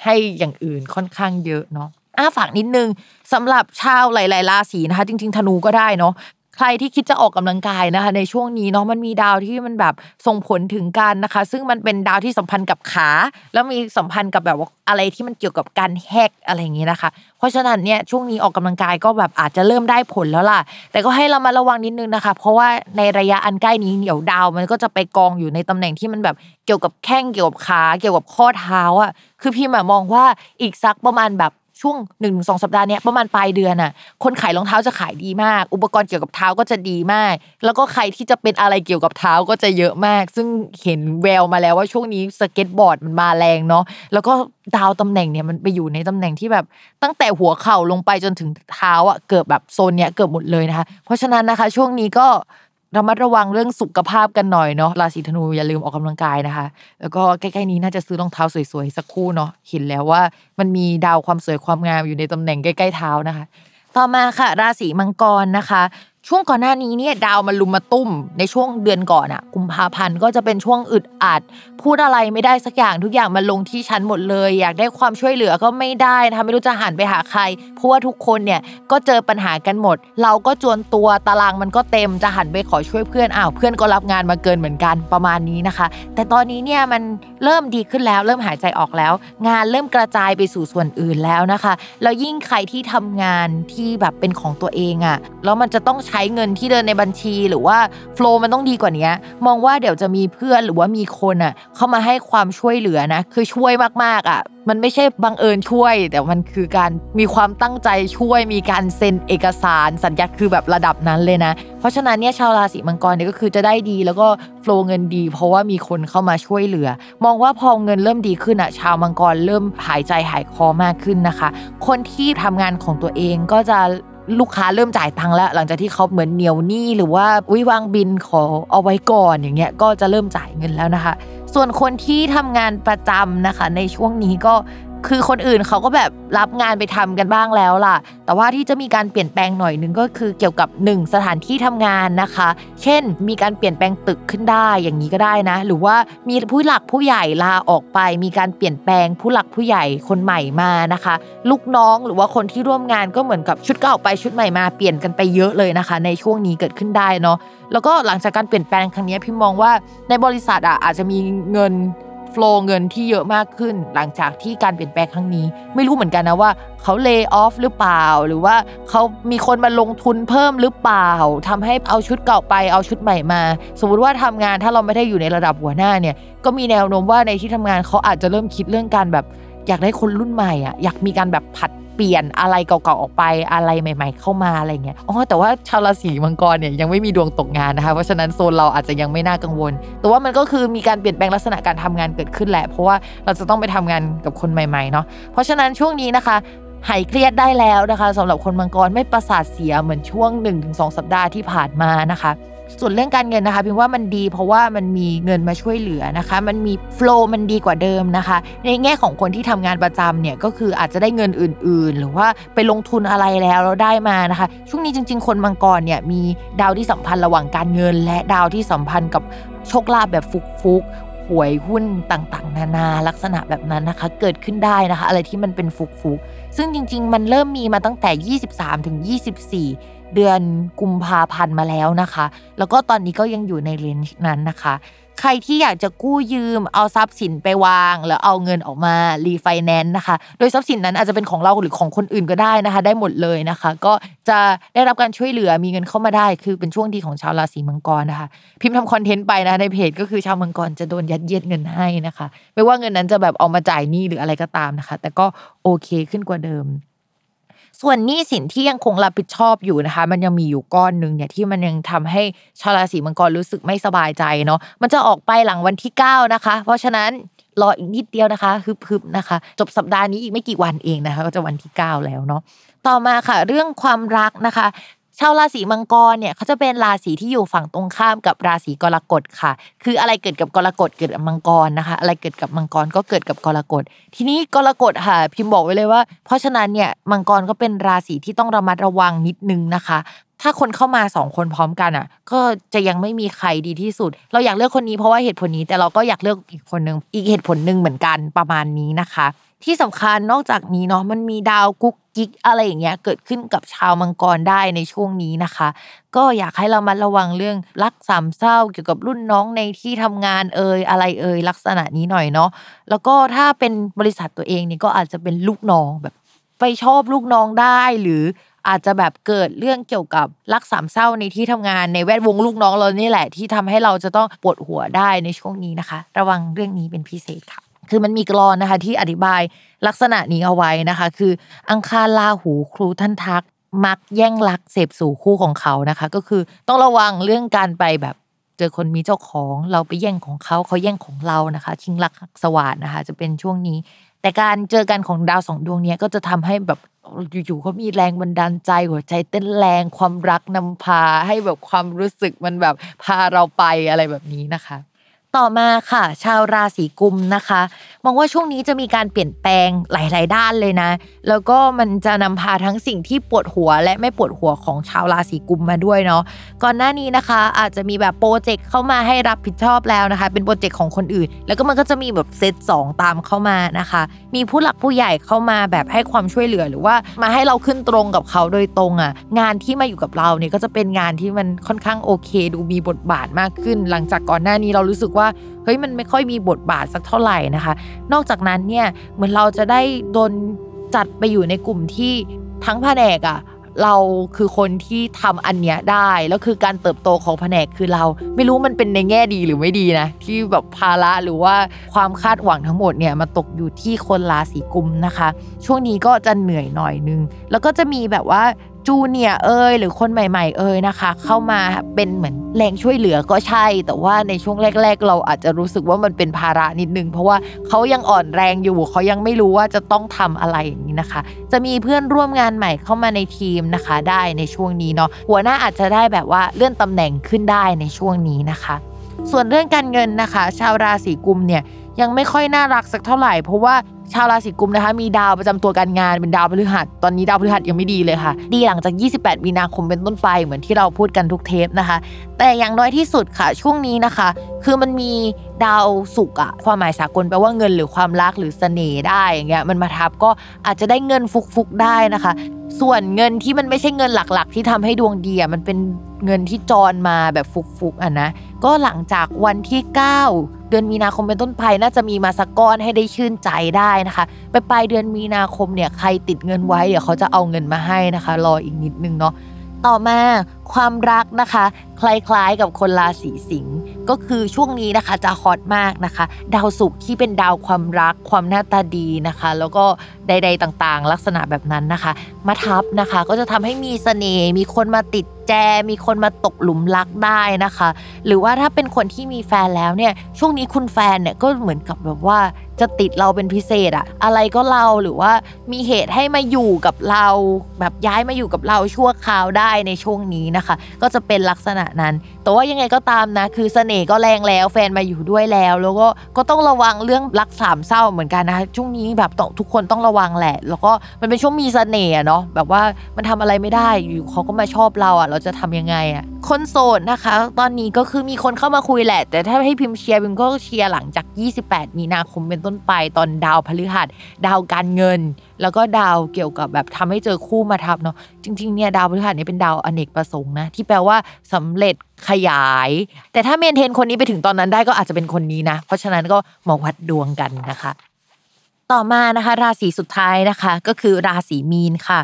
ให้อย่างอื่นค่อนข้างเยอะเนาะอะฝากนิดนึงสำหรับชาวหลาย ๆ ราศีนะคะ จริง ๆ ธนูก็ได้เนาะ ใครที่คิดจะออกกำลังกายนะคะ ในช่วงนี้เนาะมันมีดาวที่มันแบบส่งผลถึงกันนะคะ ซึ่งมันเป็นดาวที่สัมพันธ์กับขา แล้วมีสัมพันธ์กับแบบว่าอะไรที่มันเกี่ยวกับการแฮกอะไรอย่างนี้นะคะ เพราะฉะนั้นเนี่ยช่วงนี้ออกกำลังกายก็แบบอาจจะเริ่มได้ผลแล้วล่ะ แต่ก็ให้เรามาระวังนิดนึงนะคะ เพราะว่าในระยะอันใกล้นี้เดี๋ยวดาวมันก็จะไปกองอยู่ในตำแหน่งที่มันแบบเกี่ยวกับแข้งเกี่ยวกับขาเกี่ยวกับข้อเท้าอะคือพี่มมองว่าอีกสักประมาณแบบ ช่วงหนึ่งสองสัปดาห์เนี้ยประมาณปลายเดือนอะ คนขายรองเท้าจะขายดีมาก อุปกรณ์เกี่ยวกับเท้าก็จะดีมาก แล้วก็ใครที่จะเป็นอะไรเกี่ยวกับเท้าก็จะเยอะมาก ซึ่งเห็นแววมาแล้วว่าช่วงนี้สเก็ตบอร์ดมันมาแรงเนาะแล้วก็ดาวตำแหน่งเนี่ยมันไปอยู่ในตำแหน่งที่แบบตั้งแต่หัวเข่าลงไปจนถึงเท้าอะเกือบแบบโซนเนี้ยเกือบหมดเลยนะคะ เพราะฉะนั้นนะคะ ช่วงนี้ก็ ระมัดระวังเรื่องสุขภาพกันหน่อยเนาะราศีธนูอย่าลืมออกกำลังกายนะคะ แล้วก็ใกล้ๆนี้น่าจะซื้อรองเท้าสวยๆสักคู่เนาะเห็นแล้วว่ามันมีดาวความสวยความงามอยู่ในตำแหน่งใกล้ๆเท้านะคะ ต่อมาค่ะ ราศีมังกรนะคะ ช่วงก่อนหน้านี้เนี่ยดาวมันลุมมาตุ้มในช่วงเดือนก่อนอะกุมภาพันธ์ก็จะเป็นช่วงอึดอัด พูดอะไรไม่ได้สักอย่างทุกอย่างมันลงที่ฉันหมดเลย อยากได้ความช่วยเหลือก็ไม่ได้นะคะไม่รู้จะหันไปหาใคร เพราะว่าทุกคนเนี่ยก็เจอปัญหากันหมด เราก็จวนตัวตารางมันก็เต็มจะหันไปขอช่วยเพื่อนอ้าวเพื่อนก็รับงานมาเกินเหมือนกันประมาณนี้นะคะ แต่ตอนนี้เนี่ยมันเริ่มดีขึ้นแล้ว เริ่มหายใจออกแล้ว งานเริ่มกระจายไปสู่ส่วนอื่นแล้วนะคะแล้วยิ่งใครที่ทำงานที่แบบเป็นของตัวเองอะแล้วมันจะต้องใช้้เงินที่เดินในบัญชีหรือว่าโฟล์มันต้องดีกว่านี้มองว่าเดี๋ยวจะมีเพื่อนหรือว่ามีคนอะเข้ามาให้ความช่วยเหลือนะ คือช่วยมากๆอะมันไม่ใช่บังเอิญช่วย แต่มันคือการมีความตั้งใจช่วย มีการเซ็นเอกสารสัญญาคือแบบระดับนั้นเลยนะ เพราะฉะนั้นเนี่ยชาวราศีมังกรเนี่ยก็คือจะได้ดีแล้วก็โฟล์เงินดี เพราะว่ามีคนเข้ามาช่วยเหลือ มองว่าพอเงินเริ่มดีขึ้นอะชาวมังกรเริ่มหายใจหายคอมากขึ้นนะคะ คนที่ทำงานของตัวเองก็จะ ลูกค้าเริ่มจ่ายตังค์แล้ว หลังจากที่เขาเหมือนเหนียวหนี้หรือว่าวิวางบินขอเอาไว้ก่อนอย่างเงี้ยก็จะเริ่มจ่ายเงินแล้วนะคะ ส่วนคนที่ทำงานประจำนะคะ ในช่วงนี้ก็ คือคนอื่นเขาก็แบบรับงานไปทำกันบ้างแล้วล่ะ แต่ว่าที่จะมีการเปลี่ยนแปลงหน่อยนึงก็คือเกี่ยวกับ 1 สถานที่ทำงานนะคะ เช่น มีการเปลี่ยนแปลงตึกขึ้นได้อย่างนี้ก็ได้นะ หรือว่ามีผู้หลักผู้ใหญ่ลาออกไป มีการเปลี่ยนแปลงผู้หลักผู้ใหญ่คนใหม่มานะคะ ลูกน้องหรือว่าคนที่ร่วมงานก็เหมือนกับชุดเก่าไปชุดใหม่มาเปลี่ยนกันไปเยอะเลยนะคะ ในช่วงนี้เกิดขึ้นได้เนาะแล้วก็หลังจากการเปลี่ยนแปลงครั้งนี้พี่มองว่าในบริษัทอะอาจจะมีเงิน ฟลเงินที่เยอะมากขึ้น หลังจากที่การเปลี่ยนแปลงครั้งนี้ ไม่รู้เหมือนกันนะว่าเขาเลิกออฟหรือเปล่า หรือว่าเขามีคนมาลงทุนเพิ่มหรือเปล่าทำให้เอาชุดเก่าไปเอาชุดใหม่มา สมมติว่าทำงานถ้าเราไม่ได้อยู่ในระดับหัวหน้าเนี่ยก็มีแนวโน้มว่าในที่ทำงานเขาอาจจะเริ่มคิดเรื่องการแบบอยากได้คนรุ่นใหม่อะอยากมีการแบบผัด เปลี่ยนอะไรเก่าๆออกไปอะไรใหม่ ๆ เข้ามาอะไรเงี้ยอ๋อแต่ว่าชาวราศีมังกรเนี่ยยังไม่มีดวงตกงานนะคะ เพราะฉะนั้นโซนเราอาจจะยังไม่น่ากังวล แต่ว่ามันก็คือมีการเปลี่ยนแปลงลักษณะการทำงานเกิดขึ้นแหละ เพราะว่าเราจะต้องไปทำงานกับคนใหม่ๆเนาะเพราะฉะนั้นช่วงนี้นะคะหายเครียดได้แล้วนะคะสำหรับคนมังกรไม่ประสาทเสียเหมือนช่วง 1-2 สัปดาห์ที่ผ่านมานะคะ ส่วนเรื่องการเงินนะคะพิมว่ามันดีเพราะว่ามันมีเงินมาช่วยเหลือนะคะ มันมีโฟล์มันดีกว่าเดิมนะคะ ในแง่ของคนที่ทำงานประจำเนี่ยก็คืออาจจะได้เงินอื่น ๆ หรือว่าไปลงทุนอะไรแล้วเราได้มานะคะ ช่วงนี้จริง ๆ คนมังกรเนี่ยมีดาวที่สัมพันธ์ระหว่างการเงิน และดาวที่สัมพันธ์กับโชคลาภแบบฟุกๆหวยหุ้นต่างๆ นานาลักษณะแบบนั้นนะคะ เกิดขึ้นได้นะคะ อะไรที่มันเป็นฟุกๆซึ่งจริง ๆ มันเริ่มมีมาตั้งแต่ 23ถึง24 เดือนกุมภาพันธ์มาแล้วนะคะ แล้วก็ตอนนี้ก็ยังอยู่ในเรนจ์นั้นนะคะ ใครที่อยากจะกู้ยืมเอาทรัพย์สินไปวาง แล้วเอาเงินออกมารีไฟแนนซ์นะคะ โดยทรัพย์สินนั้นอาจจะเป็นของเราหรือของคนอื่นก็ได้นะคะ ได้หมดเลยนะคะ ก็จะได้รับการช่วยเหลือมีเงินเข้ามาได้ คือเป็นช่วงดีของชาวราศีมังกรนะคะ พิมพ์ทำ content ไปนะในเพจก็คือชาวมังกรจะโดนยัดเยียดเงินให้นะคะ ไม่ว่าเงินนั้นจะแบบเอามาจ่ายหนี้หรืออะไรก็ตามนะคะ แต่ก็โอเคขึ้นกว่าเดิม ส่วนหนี้สินที่ยังคงรับผิดชอบอยู่นะคะ มันยังมีอยู่ก้อนหนึ่งเนี่ยที่มันยังทำให้ชาวราศีมังกรรู้สึกไม่สบายใจเนาะมันจะออกไปหลังวันที่ 9 นะคะ เพราะฉะนั้นรออีกนิดเดียวนะคะฮึบๆนะคะ จบสัปดาห์นี้อีกไม่กี่วันเองนะคะ ก็จะวันที่ 9 แล้วเนาะต่อมาค่ะ เรื่องความรักนะคะ ชาวราศีมังกรเนี่ยเขาจะเป็นราศีที่อยู่ฝั่งตรงข้ามกับราศีกรกฎค่ะ คืออะไรเกิดกับกรกฎเกิดกับมังกรนะคะ อะไรเกิดกับมังกรก็เกิดกับกรกฎ ทีนี้กรกฎค่ะ พิมพ์บอกไว้เลยว่า เพราะฉะนั้นเนี่ยมังกรก็เป็นราศีที่ต้องระมัดระวังนิดนึงนะคะถ้าคนเข้ามาสองคนพร้อมกันอะ ก็จะยังไม่มีใครดีที่สุด เราอยากเลือกคนนี้เพราะว่าเหตุผลนี้แต่เราก็อยากเลือกอีกคนนึงอีกเหตุผลหนึ่งเหมือนกันประมาณนี้นะคะ ที่สำคัญนอกจากนี้เนาะมันมีดาวกุ๊กกิ๊กอะไรอย่างเงี้ยเกิดขึ้นกับชาวมังกรได้ในช่วงนี้นะคะ ก็อยากให้เรามาระวังเรื่องรักสามเศร้าเกี่ยวกับรุ่นน้องในที่ทำงานเอ่ยอะไรเอ่ยลักษณะนี้หน่อยเนาะแล้วก็ถ้าเป็นบริษัทตัวเองเนี่ยก็อาจจะเป็นลูกน้องแบบ ไปชอบลูกน้องได้หรืออาจจะแบบเกิดเรื่องเกี่ยวกับรักสามเศร้าในที่ทำงานในแวดวงลูกน้องเรานี่แหละที่ทำให้เราจะต้องปวดหัวได้ในช่วงนี้นะคะ ระวังเรื่องนี้เป็นพิเศษค่ะ คือมันมีกรอนนะคะที่อธิบายลักษณะนี้เอาไว้นะคะ คืออังคารลาหูครูท่านทัก มักแย่งรักเสพสู่คู่ของเขานะคะ ก็คือต้องระวังเรื่องการไปแบบเจอคนมีเจ้าของเราไปแย่งของเขาเขาแย่งของเรานะคะ ชิงรักสวัสดนะคะ จะเป็นช่วงนี้ แต่การเจอกันของดาวสองดวงนี้ก็จะทำให้แบบอยู่ๆเขามีแรงบันดาลใจหัวใจเต้นแรงความรักนำพาให้แบบความรู้สึกมันแบบพาเราไปอะไรแบบนี้นะคะ ต่อมาค่ะ ชาวราศีกุมนะคะ มองว่าช่วงนี้จะมีการเปลี่ยนแปลงหลาย ๆ ด้านเลยนะ แล้วก็มันจะนำพาทั้งสิ่งที่ปวดหัวและไม่ปวดหัวของชาวราศีกุมมาด้วยเนาะก่อนหน้านี้นะคะ อาจจะมีแบบโปรเจกต์เข้ามาให้รับผิดชอบแล้วนะคะ เป็นโปรเจกต์ของคนอื่น แล้วก็มันก็จะมีแบบเซตสองตามเข้ามานะคะ มีผู้หลักผู้ใหญ่เข้ามาแบบให้ความช่วยเหลือหรือว่ามาให้เราขึ้นตรงกับเขาโดยตรงอะงานที่มาอยู่กับเราเนี่ยก็จะเป็นงานที่มันค่อนข้างโอเค ดูมีบทบาทมากขึ้น หลังจากก่อนหน้านี้เรารู้สึกว่าเฮ้ยมันไม่ค่อยมีบทบาทสักเท่าไหร่นะคะ นอกจากนั้นเนี่ยเหมือนเราจะได้โดนจัดไปอยู่ในกลุ่มที่ทั้งแผนกอะเราคือคนที่ทำอันเนี้ยได้แล้วคือการเติบโตของแผนกคือเรา ไม่รู้มันเป็นในแง่ดีหรือไม่ดีนะ ที่แบบภาระหรือว่าความคาดหวังทั้งหมดเนี่ยมาตกอยู่ที่คนราศีกุมนะคะ ช่วงนี้ก็จะเหนื่อยหน่อยนึง แล้วก็จะมีแบบว่า จูเนียเอยหรือคนใหม่ ๆ เอยนะคะ เข้ามาเป็นเหมือนแรงช่วยเหลือก็ใช่ แต่ว่าในช่วงแรก ๆ เราอาจจะรู้สึกว่ามันเป็นภาระนิดนึง เพราะว่าเขายังอ่อนแรงอยู่เขายังไม่รู้ว่าจะต้องทำอะไรอย่างนี้นะคะ จะมีเพื่อนร่วมงานใหม่เข้ามาในทีมนะคะ ได้ในช่วงนี้เนาะหัวหน้าอาจจะได้แบบว่าเลื่อนตำแหน่งขึ้นได้ในช่วงนี้นะคะ ส่วนเรื่องการเงินนะคะ ชาวราศีกุมเนี่ย ยังไม่ค่อยน่ารักสักเท่าไหร่ เพราะว่าชาวราศีกุมนะคะ มีดาวประจำตัวการงานเป็นดาวพฤหัส ตอนนี้ดาวพฤหัสยังไม่ดีเลยค่ะ ดีหลังจาก 28 มีนาคมเป็นต้นไปเหมือนที่เราพูดกันทุกเทปนะคะ แต่อย่างน้อยที่สุดค่ะ ช่วงนี้นะคะ คือมันมีดาวสุกอะความหมายสากลแปลว่าเงินหรือความรักหรือเสน่ห์ได้อย่างเงี้ยมันมาทับก็อาจจะได้เงินฟุกๆได้นะคะ ส่วนเงินที่มันไม่ใช่เงินหลักๆ ที่ทำให้ดวงดีอะมันเป็นเงินที่จรมาแบบฟุกๆอะนะ ก็หลังจากวันที่ 9 เดือนมีนาคมเป็นต้นไปน่าจะมีมาสักก้อนให้ได้ชื่นใจได้นะคะไปปลายเดือนมีนาคมเนี่ยใครติดเงินไว้เดี๋ยวเขาจะเอาเงินมาให้นะคะ รออีกนิดนึงเนาะ ต่อมาความรักนะคะ คล้ายๆกับคนราศีสิงห์ก็คือช่วงนี้นะคะจะฮอตมากนะคะ ดาวศุกร์ที่เป็นดาวความรัก ความหน้าตาดีนะคะ แล้วก็ใด ๆต่างๆ ลักษณะแบบนั้นนะคะ มาทับนะคะก็จะทำให้มีเสน่ห์มีคนมาติดแจมีคนมาตกหลุมรักได้นะคะ หรือว่าถ้าเป็นคนที่มีแฟนแล้วเนี่ยช่วงนี้คุณแฟนเนี่ยก็เหมือนกับแบบว่า จะติดเราเป็นพิเศษอะอะไรก็เราหรือว่ามีเหตุให้มาอยู่กับเรา แบบย้ายมาอยู่กับเราชั่วคราวได้ในช่วงนี้นะคะ ก็จะเป็นลักษณะนั้น แต่ว่ายังไงก็ตามนะ คือเสน่ห์ก็แรงแล้ว แฟนมาอยู่ด้วยแล้ว แล้วก็ก็ต้องระวังเรื่องรักสามเศร้าเหมือนกันนะช่วงนี้แบบทุกคนต้องระวังแหละ แล้วก็มันเป็นช่วงมีเสน่ห์เนาะแบบว่ามันทำอะไรไม่ได้อยู่เขาก็มาชอบเราอะเราจะทำยังไงอะคนโสดนะคะ ตอนนี้ก็คือมีคนเข้ามาคุยแหละ แต่ถ้าให้พิมพ์เชียร์พิมก็เชียร์หลังจาก 28 มีนาคมเป็นต้นไปตอนดาวพฤหัส ดาวการเงิน แล้วก็ดาวเกี่ยวกับแบบทำให้เจอคู่มาทับเนาะจริงๆเนี่ยดาวพฤหัสเนี่ยเป็นดาวอเนกประสงค์นะที่แปลว่าสำเร็จ ขยาย แต่ถ้าเมนเทนคนนี้ไปถึงตอนนั้นได้ก็อาจจะเป็นคนนี้นะ เพราะฉะนั้นก็มาวัดดวงกันนะคะ ต่อมานะคะ ราศีสุดท้ายนะคะ ก็คือราศีมีนค่ะ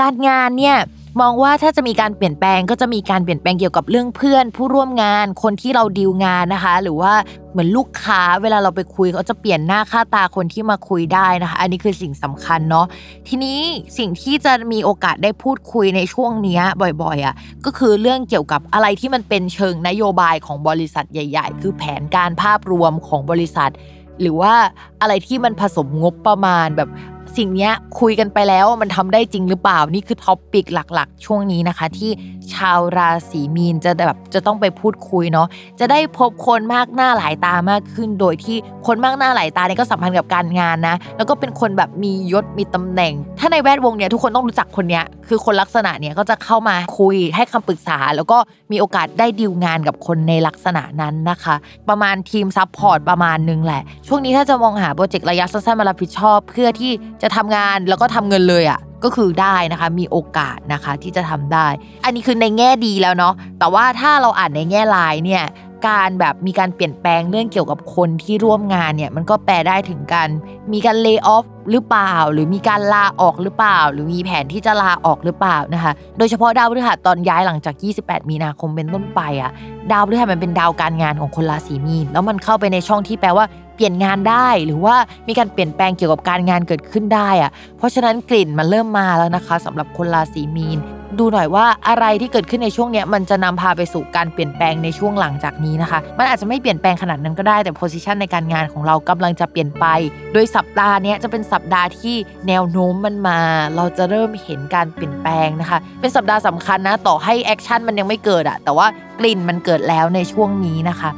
การงานเนี่ย มองว่าถ้าจะมีการเปลี่ยนแปลงก็จะมีการเปลี่ยนแปลงเกี่ยวกับเรื่องเพื่อน ผู้ร่วมงานคนที่เราดีลงานนะคะ หรือว่าเหมือนลูกค้าเวลาเราไปคุยเขาจะเปลี่ยนหน้าค่าตาคนที่มาคุยได้นะคะ อันนี้คือสิ่งสำคัญเนาะทีนี้สิ่งที่จะมีโอกาสได้พูดคุยในช่วงนี้บ่อยๆอะก็คือเรื่องเกี่ยวกับอะไรที่มันเป็นเชิงนโยบายของบริษัทใหญ่ ๆ คือแผนการภาพรวมของบริษัทหรือว่าอะไรที่มันผสมงบประมาณแบบ สิ่งนี้คุยกันไปแล้วมันทำได้จริงหรือเปล่านี่คือท็อปปิกหลักๆ ช่วงนี้นะคะ ที่ชาวราศีมีนจะแบบจะต้องไปพูดคุยเนาะจะได้พบคนมากหน้าหลายตามากขึ้น โดยที่คนมากหน้าหลายตาเนี่ยก็สัมพันธ์กับการงานนะ แล้วก็เป็นคนแบบมียศมีตำแหน่ง ถ้าในแวดวงเนี่ยทุกคนต้องรู้จักคนเนี้ยคือคนลักษณะเนี่ยก็จะเข้ามาคุยให้คำปรึกษา แล้วก็มีโอกาสได้ดีลงานกับคนในลักษณะนั้นนะคะ ประมาณทีม support ประมาณนึงแหละ ช่วงนี้ถ้าจะมองหา project ระยะสั้นๆมารับผิดชอบ เพื่อที่จะทำงานแล้วก็ทำเงินเลยอะ่ะก็คือได้นะคะมีโอกาสนะคะที่จะทำได้ อันนี้คือในแง่ดีแล้วเนาะแต่ว่าถ้าเราอ่านในแง่ร้ายเนี่ยการแบบมีการเปลี่ยนแปลงเรื่องเกี่ยวกับคนที่ร่วมงานเนี่ยมันก็แปลได้ถึงการมีการ lay off หรือเปล่า หรือมีการลาออกหรือเปล่า หรือมีแผนที่จะลาออกหรือเปล่านะคะ โดยเฉพาะดาวพฤหัสตอนย้ายหลังจาก 28 มีนาคมเป็นต้นไปอะดาวพฤหัสมันเป็นดาวการงานของคนราศีมีนแล้วมันเข้าไปในช่องที่แปลว่า ปลี่ยนงานได้ หรือว่ามีการเปลี่ยนแปลงเกี่ยวกับการงานเกิดขึ้นได้อะเพราะฉะนั้นกลิ่นมันเริ่มมาแล้วนะคะสำหรับคนราศีมีน ดูหน่อยว่าอะไรที่เกิดขึ้นในช่วงนี้มันจะนำพาไปสู่การเปลี่ยนแปลงในช่วงหลังจากนี้นะคะ มันอาจจะไม่เปลี่ยนแปลงขนาดนั้นก็ได้แต่โพสิชันในการงานของเรากำลังจะเปลี่ยนไป โดยสัปดาห์นี้จะเป็นสัปดาห์ที่แนวโน้มมันมา เราจะเริ่มเห็นการเปลี่ยนแปลงนะคะ เป็นสัปดาห์สำคัญนะต่อให้ action มันยังไม่เกิดอะแต่ว่ากลิ่นมันเกิดแล้วในช่วงนี้นะคะ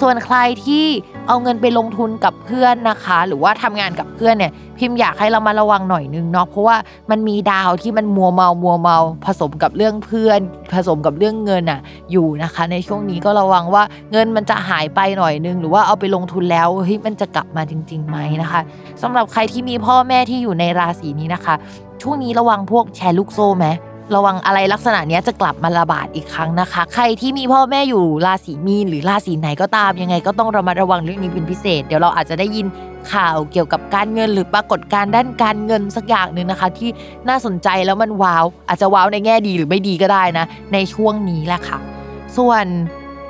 ส่วนใครที่เอาเงินไปลงทุนกับเพื่อนนะคะ หรือว่าทำงานกับเพื่อนเนี่ยพิมพ์อยากให้เรามาระวังหน่อยนึงเนาะเพราะว่ามันมีดาวที่มันมัวเมามัวเมาผสมกับเรื่องเพื่อน ผสมกับเรื่องเงินอะอยู่นะคะ ในช่วงนี้ก็ระวังว่าเงินมันจะหายไปหน่อยนึง หรือว่าเอาไปลงทุนแล้วเฮ้ยมันจะกลับมาจริงๆไหมนะคะสำหรับใครที่มีพ่อแม่ที่อยู่ในราศีนี้นะคะ ช่วงนี้ระวังพวกแชร์ลูกโซ่ไหม ระวังอะไรลักษณะนี้จะกลับมาระบาดอีกครั้งนะคะ ใครที่มีพ่อแม่อยู่ราศีมีนหรือราศีไหนก็ตามยังไงก็ต้องระมัดระวังเรื่องนี้เป็นพิเศษ เดี๋ยวเราอาจจะได้ยินข่าวเกี่ยวกับการเงินหรือปรากฏการณ์ด้านการเงินสักอย่างหนึ่งนะคะ ที่น่าสนใจแล้วมันว้าว อาจจะว้าวในแง่ดีหรือไม่ดีก็ได้นะ ในช่วงนี้แหละค่ะ ส่วน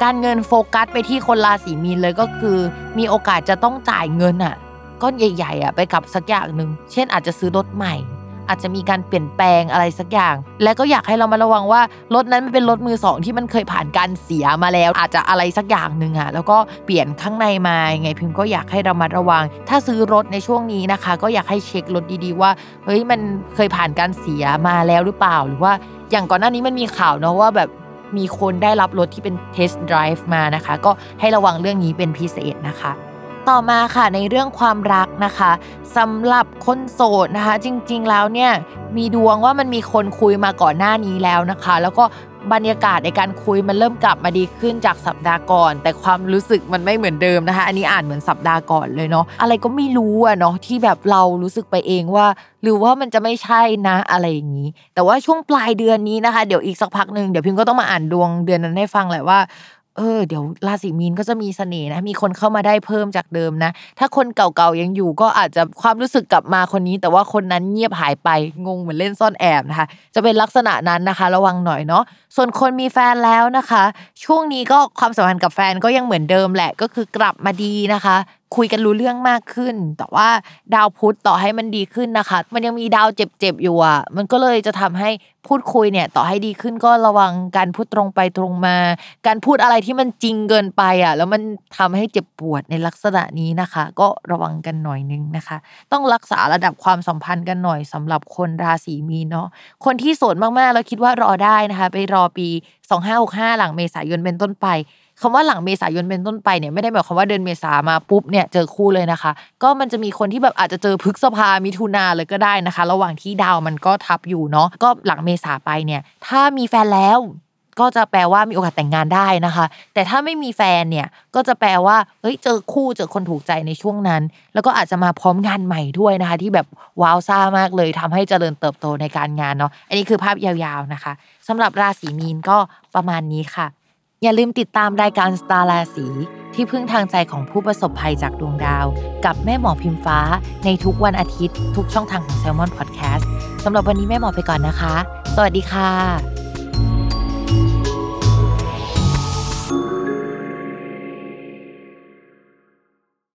การเงินโฟกัสไปที่คนราศีมีนเลยก็คือ มีโอกาสจะต้องจ่ายเงินอะก้อนใหญ่ๆอะไปกับสักอย่างหนึ่งเช่นอาจจะซื้อรถใหม่ อาจจะมีการเปลี่ยนแปลงอะไรสักอย่าง และก็อยากให้เรามาระวังว่ารถนั้นมันเป็นรถมือสองที่มันเคยผ่านการเสียมาแล้ว อาจจะอะไรสักอย่างหนึ่งอะแล้วก็เปลี่ยนข้างในมายังไงพิมพ์ก็อยากให้เรามาระวัง ถ้าซื้อรถในช่วงนี้นะคะ ก็อยากให้เช็ครถดีๆว่าเฮ้ยมันเคยผ่านการเสียมาแล้วหรือเปล่าหรือว่าอย่างก่อนหน้านี้มันมีข่าวเนาะว่าแบบมีคนได้รับรถที่เป็นเทสต์ไดรฟ์มานะคะ ก็ให้ระวังเรื่องนี้เป็นพิเศษนะคะ ต่อมาค่ะในเรื่องความรักนะคะสำหรับคนโสดนะคะ จริงๆแล้วเนี่ยมีดวงว่ามันมีคนคุยมาก่อนหน้านี้แล้วนะคะ แล้วก็บรรยากาศในการคุยมันเริ่มกลับมาดีขึ้นจากสัปดาห์ก่อน แต่ความรู้สึกมันไม่เหมือนเดิมนะคะ อันนี้อ่านเหมือนสัปดาห์ก่อนเลยเนาะอะไรก็ไม่รู้อะเนาะที่แบบเรารู้สึกไปเองว่า หรือว่ามันจะไม่ใช่นะอะไรอย่างนี้ แต่ว่าช่วงปลายเดือนนี้นะคะ เดี๋ยวอีกสักพักหนึ่งเดี๋ยวพิมก็ต้องมาอ่านดวงเดือนนั้นให้ฟังแหละว่า เออเดี๋ยวราศีมีนก็จะมีเสน่ห์นะมีคนเข้ามาได้เพิ่มจากเดิมนะ ถ้าคนเก่าๆยังอยู่ก็อาจจะความรู้สึกกลับมาคนนี้ แต่ว่าคนนั้นเงียบหายไปงงเหมือนเล่นซ่อนแอบนะคะ จะเป็นลักษณะนั้นนะคะ ระวังหน่อยเนาะส่วนคนมีแฟนแล้วนะคะ ช่วงนี้ก็ความสัมพันธ์กับแฟนก็ยังเหมือนเดิมแหละก็คือกลับมาดีนะคะคุยกันรู้เรื่องมากขึ้น แต่ว่าดาวพุธต่อให้มันดีขึ้นนะคะ มันยังมีดาวเจ็บๆอยู่อะ มันก็เลยจะทำให้พูดคุยเนี่ย ต่อให้ดีขึ้นก็ระวังการพูดตรงไปตรงมา การพูดอะไรที่มันจริงเกินไปอะ แล้วมันทำให้เจ็บปวดในลักษณะนี้นะคะ ก็ระวังกันหน่อยนึงนะคะ ต้องรักษาระดับความสัมพันธ์กันหน่อยสำหรับคนราศีมีนเนาะ คนที่โสดมากๆแล้วคิดว่ารอได้นะคะ ไปรอปี 2565 หลังเมษายนเป็นต้นไป คำว่าหลังเมษายนเป็นต้นไปเนี่ยไม่ได้หมายความว่าเดือนเมษามาปุ๊บเนี่ยเจอคู่เลยนะคะ ก็มันจะมีคนที่แบบอาจจะเจอพฤกษภามิถุนาเลยก็ได้นะคะ ระหว่างที่ดาวมันก็ทับอยู่เนาะก็หลังเมษาไปเนี่ย ถ้ามีแฟนแล้วก็จะแปลว่ามีโอกาสแต่งงานได้นะคะ แต่ถ้าไม่มีแฟนเนี่ยก็จะแปลว่าเฮ้ยเจอคู่เจอคนถูกใจในช่วงนั้น แล้วก็อาจจะมาพร้อมงานใหม่ด้วยนะคะ ที่แบบว้าวซ่ามากเลยทำให้เจริญเติบโตในการงานเนาะอันนี้คือภาพยาวๆนะคะสำหรับราศีมีนก็ประมาณนี้ค่ะ อย่าลืมติดตามรายการสตาร์ราศีที่พึ่งทางใจของผู้ประสบภัยจากดวงดาว กับแม่หมอพิมฟ้า ในทุกวันอาทิตย์ ทุกช่องทางของ s ซ l m o n Podcast สำหรับวันนี้แม่หมอไปก่อนนะคะ สวัสดีค่ะ